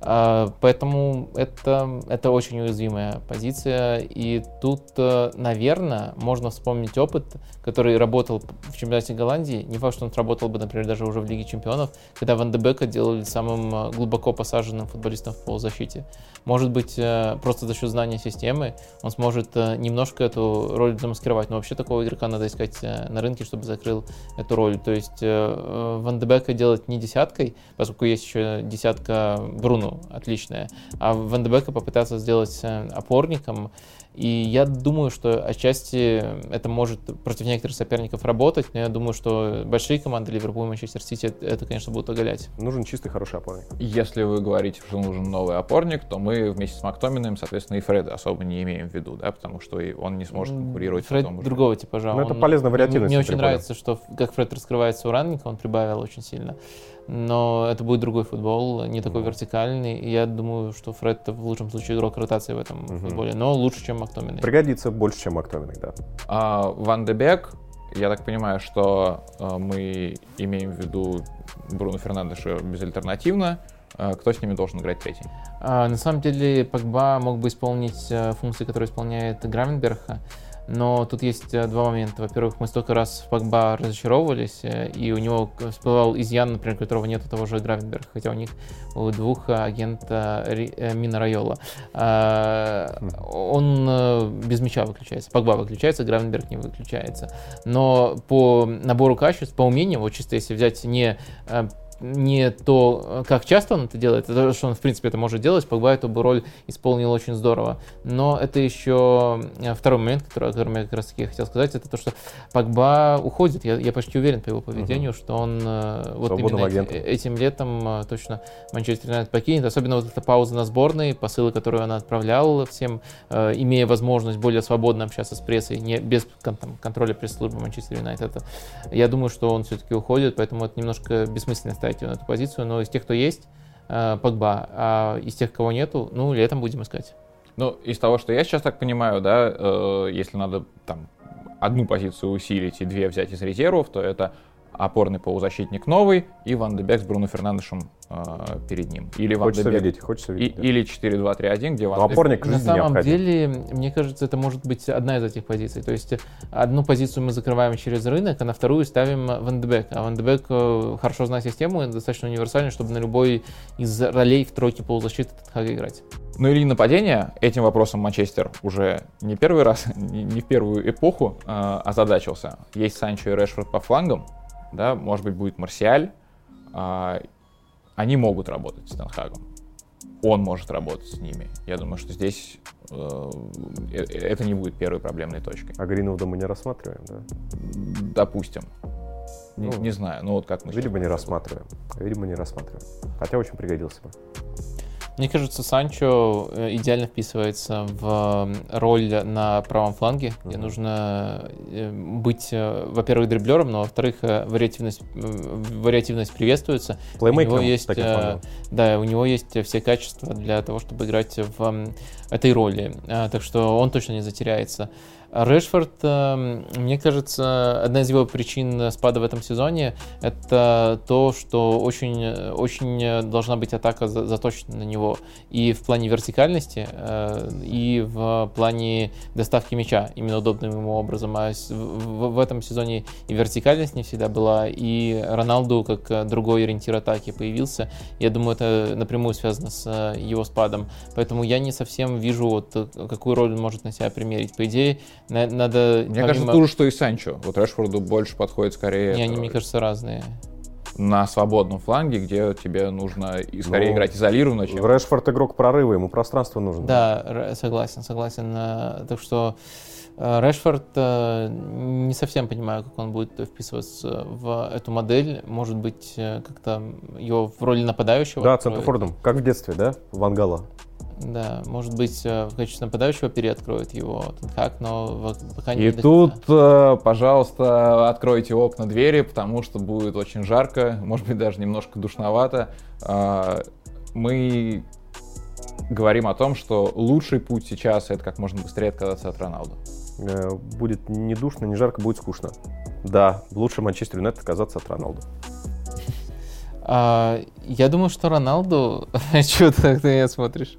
а, Поэтому это, это очень уязвимая позиция. И тут, наверное, можно вспомнить опыт, который работал в чемпионате Голландии. Не факт, что он сработал бы, например, даже уже в Лиге чемпионов, когда Ван де Бека делали самым глубоко посаженным футболистом в полузащите. Может быть, э, просто за счет знания системы он сможет э, немножко эту роль замаскировать. Но вообще такого игрока надо искать э, на рынке, чтобы закрыл эту роль. То есть э, э, Ван де Бека делать не десяткой, поскольку есть еще десятка Бруно отличная, а Ван де Бека попытаться сделать э, опорником. И я думаю, что отчасти это может против некоторых соперников работать, но я думаю, что большие команды Ливерпуль и Манчестер Сити это, конечно, будут оголять. Нужен чистый, хороший опорник. Если вы говорите, что нужен новый опорник, то мы вместе с Мактоминым, соответственно, и Фреда особо не имеем в виду, да, потому что и он не сможет конкурировать Фред уже. другого типажа. Ну, это Он- полезная мне- вариативность Мне очень нравится, что как Фред раскрывается у ранника, он прибавил очень сильно. Но это будет другой футбол, не такой вертикальный. И я думаю, что Фред в лучшем случае игрок ротации в этом Мгм. футболе, но лучше, чем Мактоминой. Пригодится больше, чем Мактоминой, да. А, Ван де Бек, я так понимаю, что э, мы имеем в виду Бруно Фернандеша безальтернативно. Э, кто с ними должен играть третий? А, на самом деле Погба мог бы исполнить э, функции, которые исполняет Гравенберг, но тут есть э, два момента. Во-первых, мы столько раз в Погба разочаровывались, э, и у него всплывал изъян, например, которого нет у того же Гравенберга, хотя у них у двух э, агента Мина Райола. А, Он без мяча выключается. Погба выключается, Гравенберг не выключается. Но по набору качеств, по умениям, вот чисто если взять не не то, как часто он это делает, это что он, в принципе, это может делать, Погба эту бы роль исполнил очень здорово. Но это еще э, второй момент, который, о котором я как раз таки хотел сказать, это то, что Погба уходит. Я, я почти уверен по его поведению, угу. что он э, вот Свободным именно агентом. этим летом точно Манчестер Юнайтед покинет. Особенно вот эта пауза на сборной, посылы, которые она отправляла всем, имея возможность более свободно общаться с прессой, не без там, контроля пресс-службы Манчестер Юнайтед. Я думаю, что он все-таки уходит, поэтому это немножко бессмысленно ставить его на эту позицию. Но из тех, кто есть, э, Погба, а из тех, кого нету, ну, летом будем искать. Ну, из того, что я сейчас так понимаю, да, э, если надо там одну позицию усилить и две взять из резервов, то это опорный полузащитник новый и Ван Дебек с Бруно Фернандешем э, перед ним. Или Ван хочется Дебек, видеть, хочется видеть. И, да. Или 4-2-3-1, где Ван Но опорник На самом необходим. деле, мне кажется, это может быть одна из этих позиций. То есть одну позицию мы закрываем через рынок, а на вторую ставим Ван Дебек. А Ван Дебек э, хорошо знает систему, достаточно универсальный, чтобы на любой из ролей в тройке полузащиты Тенхага играть. Ну или нападение. Этим вопросом Манчестер уже не первый раз, не, в первую эпоху э, озадачился. Есть Санчо и Решфорд по флангам, да, может быть, будет Марсиаль, а, они могут работать с Тенхагом. Он может работать с ними. Я думаю, что здесь э, э это не будет первой проблемной точкой. А Гринвуда мы не рассматриваем, да? Допустим. Не, ну, не знаю, ну вот как мы... Видимо, не рассматриваем. Видимо, не рассматриваем. Хотя очень пригодился бы. Мне кажется, Санчо э, идеально вписывается в роль на правом фланге, где mm-hmm. нужно э, быть, э, во-первых, дриблером, но во-вторых, вариативность, вариативность приветствуется. У него есть, да, у него есть все качества для того, чтобы играть в этой роли. Так что он точно не затеряется. Решфорд, эм, мне кажется, одна из его причин спада в этом сезоне это то, что очень, очень должна быть атака заточена на него и в плане вертикальности, э, и в плане доставки мяча именно удобным ему образом. А в этом сезоне и вертикальность не всегда была, и Роналду как другой ориентир атаки появился. Я думаю, это напрямую связано с э, его спадом. Поэтому я не совсем вижу, вот, какую роль он может на себя примерить. По идее, надо... Мне помимо... кажется, то же, что и Санчо. Вот Решфорду больше подходит скорее... Не, они, мне кажется, разные на свободном фланге, где тебе нужно и скорее ну, играть изолированно, чем... Решфорд игрок прорыва, ему пространство нужно. Да, согласен, согласен. Э, так что э, Решфорд, э, не совсем понимаю, как он будет вписываться в эту модель. Может быть, как-то его в роли нападающего. Да, центрфордом, как в детстве, да, Вангала. Да, может быть, э, в качестве нападающего переоткроет его Тенхак, но пока не И тут, э, пожалуйста, откройте окна двери, потому что будет очень жарко, может быть, даже немножко душновато. А, мы говорим о том, что лучший путь сейчас это как можно быстрее отказаться от Роналду. Э, будет не душно, не жарко, будет скучно. Да, лучше Манчестер Юнайтед отказаться от Роналду. А, я думаю, что Роналду... Чего ты на смотришь?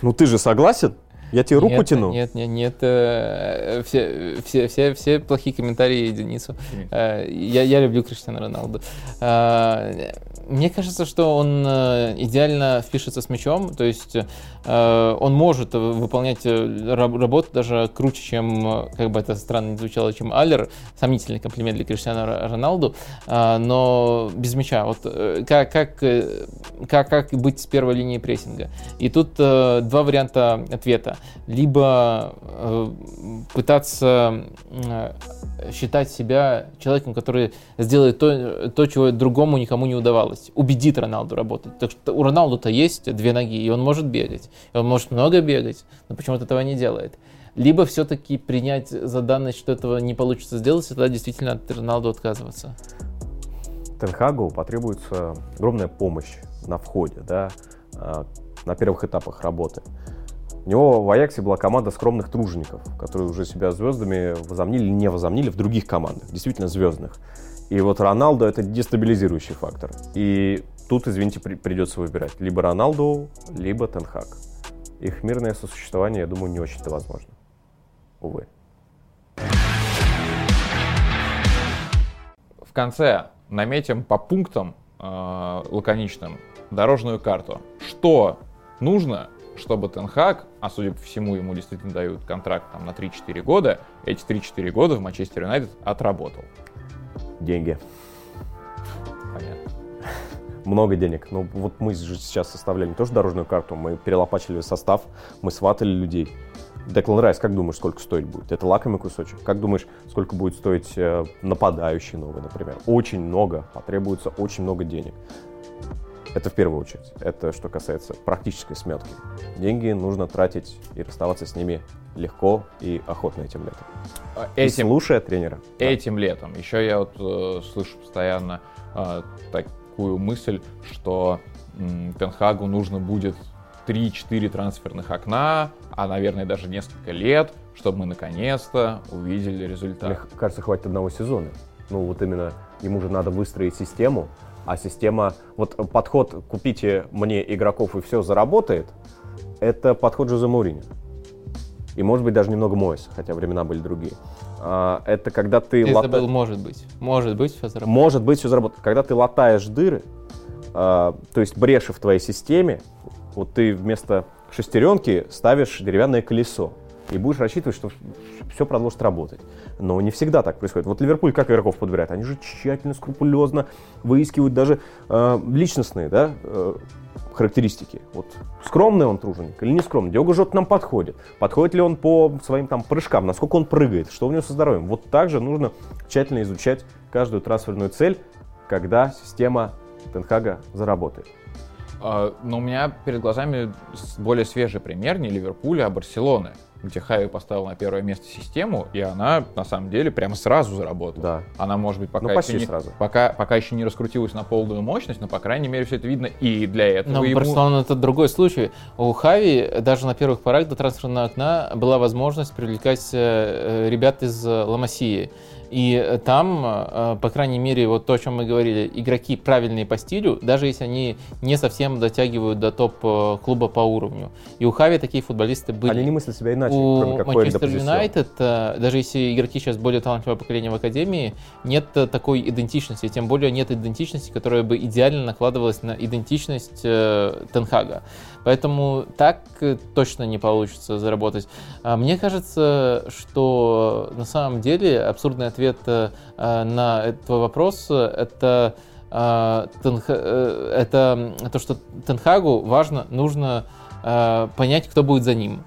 Ну ты же согласен? Я тебе руку нет, тяну. Нет, нет, нет. Э, все, все, все, все плохие комментарии Денису. Э, я, я люблю Криштиану Роналду. Э, мне кажется, что он э, идеально впишется с мячом, то есть он может выполнять э, работу даже круче, чем, как бы это странно не звучало, чем Аллер, сомнительный комплимент для Криштиану Роналду, но без мяча. Вот как, как, как, как быть с первой линии прессинга? И тут два варианта ответа. Либо пытаться считать себя человеком, который сделает то, то, чего другому никому не удавалось. Убедит Роналду работать. Так что у Роналду-то есть две ноги, и он может бегать. И он может много бегать, но почему-то этого не делает. Либо все-таки принять за данность, что этого не получится сделать, и тогда действительно от Роналду отказываться. Тенхагу потребуется огромная помощь на входе, да, а, на первых этапах работы. У него в Аяксе была команда скромных тружеников, которые уже себя звездами возомнили или не возомнили в других командах, действительно звездных. И вот Роналдо это дестабилизирующий фактор. И тут, извините, при, придется выбирать. Либо Роналду, либо Тенхак. Их мирное сосуществование, я думаю, не очень-то возможно. Увы. В конце наметим по пунктам э, лаконичным дорожную карту. Что нужно, чтобы Тенхак, а судя по всему ему действительно дают контракт там, на 3-4 года, эти 3-4 года в Манчестер Юнайтед отработал. Деньги. Понятно. Много денег. Ну, вот мы же сейчас составляли не тоже дорожную карту, мы перелопачивали состав, мы сватали людей. Деклан Райс, как думаешь, сколько стоить будет? Это лакомый кусочек. Как думаешь, сколько будет стоить э, нападающий новый, например? Очень много, потребуется очень много денег. Это в первую очередь. Это что касается практической сметки. Деньги нужно тратить и расставаться с ними легко и охотно этим летом. А, И Этим, слушая тренера. Да. этим летом. Еще я вот э, слышу постоянно э, такую мысль, что Тенхагу нужно будет 3-4 трансферных окна, а, наверное, даже несколько лет, чтобы мы наконец-то увидели результат. Мне кажется, хватит одного сезона. Ну, вот именно ему же надо выстроить систему, а система... Вот подход «купите мне игроков и все заработает» — это подход Жозе Мourinho. И, может быть, даже немного Моэса, хотя времена были другие. А, Это когда ты... Ты лата- забыл, может быть. Может быть, все заработает. Может быть, все заработает. Когда ты латаешь дыры, а, то есть бреши в твоей системе, вот ты вместо шестеренки ставишь деревянное колесо и будешь рассчитывать, что все продолжит работать. Но не всегда так происходит. Вот Ливерпуль как игроков подбирает? Они же тщательно, скрупулезно выискивают даже э, личностные да, э, характеристики. Вот скромный он труженик или не скромный? Диого Жота нам подходит. Подходит ли он по своим там прыжкам? Насколько он прыгает? Что у него со здоровьем? Вот также нужно тщательно изучать каждую трансферную цель, когда система Тенхага заработает. А, Но у меня перед глазами более свежий пример не Ливерпуля, а Барселоны, где Хави поставил на первое место систему, и она на самом деле прямо сразу заработала. Да. Она, может быть, пока, Ну, еще не, сразу. Пока, пока еще не раскрутилась на полную мощность, но, по крайней мере, все это видно. И для этого Но ему... Барселона это другой случай. У Хави даже на первых порах до трансферного окна была возможность привлекать э, э, ребят из э, Ламасии. И э, там, э, по крайней мере, вот то, о чем мы говорили, игроки правильные по стилю, даже если они не совсем дотягивают до топ-клуба по уровню. И у Хави такие футболисты были. Они не мыслят себя иначе, У кроме как Манчестер. Юнайтед, э, даже если игроки сейчас более талантливое поколение в Академии, нет э, такой идентичности, тем более нет идентичности, которая бы идеально накладывалась на идентичность э, Тенхага. Поэтому так э, точно не получится заработать. А Мне кажется, что на самом деле абсурдный ответ э, э, на этот вопрос э, это э, э, это то, что Тенхагу важно, нужно э, понять, кто будет за ним.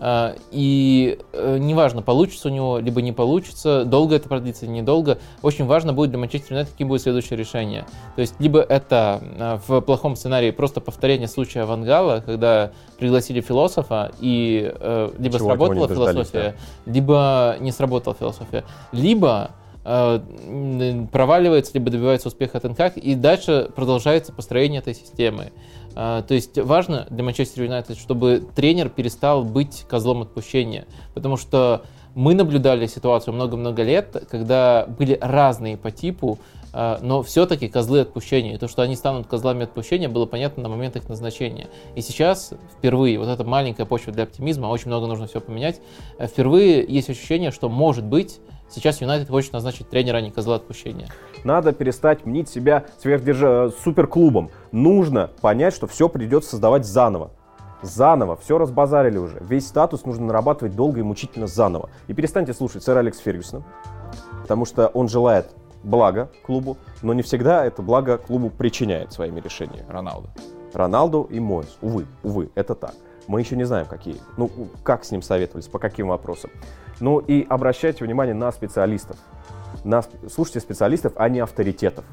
А, И э, неважно, получится у него, либо не получится, долго это продлится, недолго. Очень важно будет для Манчестер Юнайтед, каким будет следующее решение. То есть, либо это э, в плохом сценарии просто повторение случая Вангала, когда пригласили философа, и э, либо Чего сработала философия, либо не сработала философия, либо э, проваливается, либо добивается успеха Тенхак, и дальше продолжается построение этой системы. А, То есть важно для Манчестер Юнайтед, чтобы тренер перестал быть козлом отпущения, потому что мы наблюдали ситуацию много-много лет, когда были разные по типу, а, но все-таки козлы отпущения. И то, что они станут козлами отпущения, было понятно на момент их назначения. И сейчас впервые, вот эта маленькая почва для оптимизма, очень много нужно все поменять, э, впервые есть ощущение, что может быть сейчас Юнайтед хочет назначить тренера, а не козла отпущения. Надо перестать мнить себя сверхдержа... суперклубом. Нужно понять, что все придется создавать заново. Заново, все разбазарили уже. Весь статус нужно нарабатывать долго и мучительно заново. И перестаньте слушать сэра Алекс Фергюсона, потому что он желает блага клубу, но не всегда это благо клубу причиняет своими решениями. Роналду. Роналду и Мойс. Увы, увы, это так. Мы еще не знаем, какие. Ну, как с ним советовались, по каким вопросам. Ну и обращайте внимание на специалистов. На, слушайте специалистов, а не авторитетов.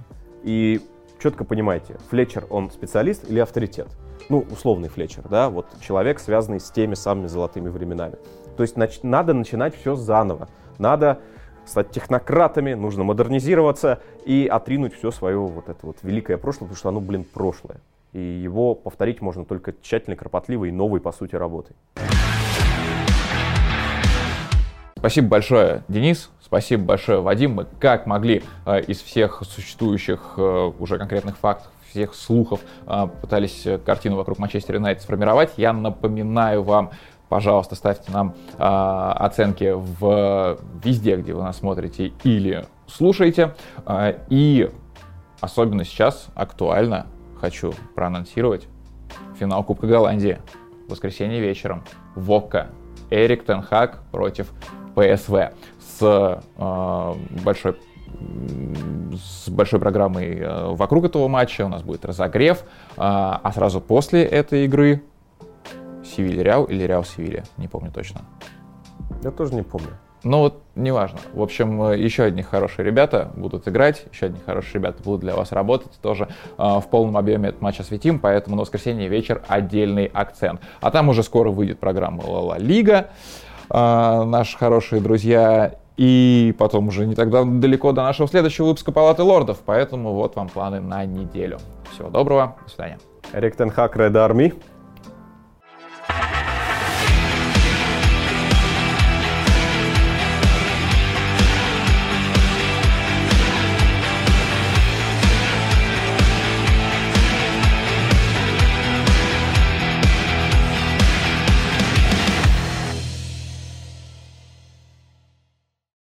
И четко понимайте, Флетчер, он специалист или авторитет? Ну, условный Флетчер, да, вот человек, связанный с теми самыми золотыми временами. То есть нач- надо начинать все заново. Надо стать технократами, нужно модернизироваться и отринуть все свое вот это вот великое прошлое, потому что оно, блин, прошлое. И его повторить можно только тщательно, кропотливой и новой, по сути, работой. Спасибо большое, Денис. Спасибо большое, Вадим. Мы как могли э, из всех существующих э, уже конкретных фактов, всех слухов э, пытались картину вокруг Манчестер Юнайтед сформировать. Я напоминаю вам, пожалуйста, ставьте нам оценки в везде, где вы нас смотрите или слушаете. И особенно сейчас актуально хочу проанонсировать финал Кубка Голландии. В воскресенье вечером. Вокка. Эрик Тенхак против ПСВ. С э, большой с большой программой э, вокруг этого матча. У нас будет разогрев. А, а сразу после этой игры Севиль Реал или Реал Севилья, не помню точно. Я тоже не помню. Ну вот, неважно. В общем, э, еще одни хорошие ребята будут играть, еще одни хорошие ребята будут для вас работать. Тоже э, в полном объеме этот матч осветим, поэтому на воскресенье вечер отдельный акцент. А там уже скоро выйдет программа «Ла-Ла Лига». Э, наши хорошие друзья и потом уже не так далеко до нашего следующего выпуска Палаты Лордов. Поэтому вот вам планы на неделю. Всего доброго, до свидания. Эрик Тенхак, Ред Арми.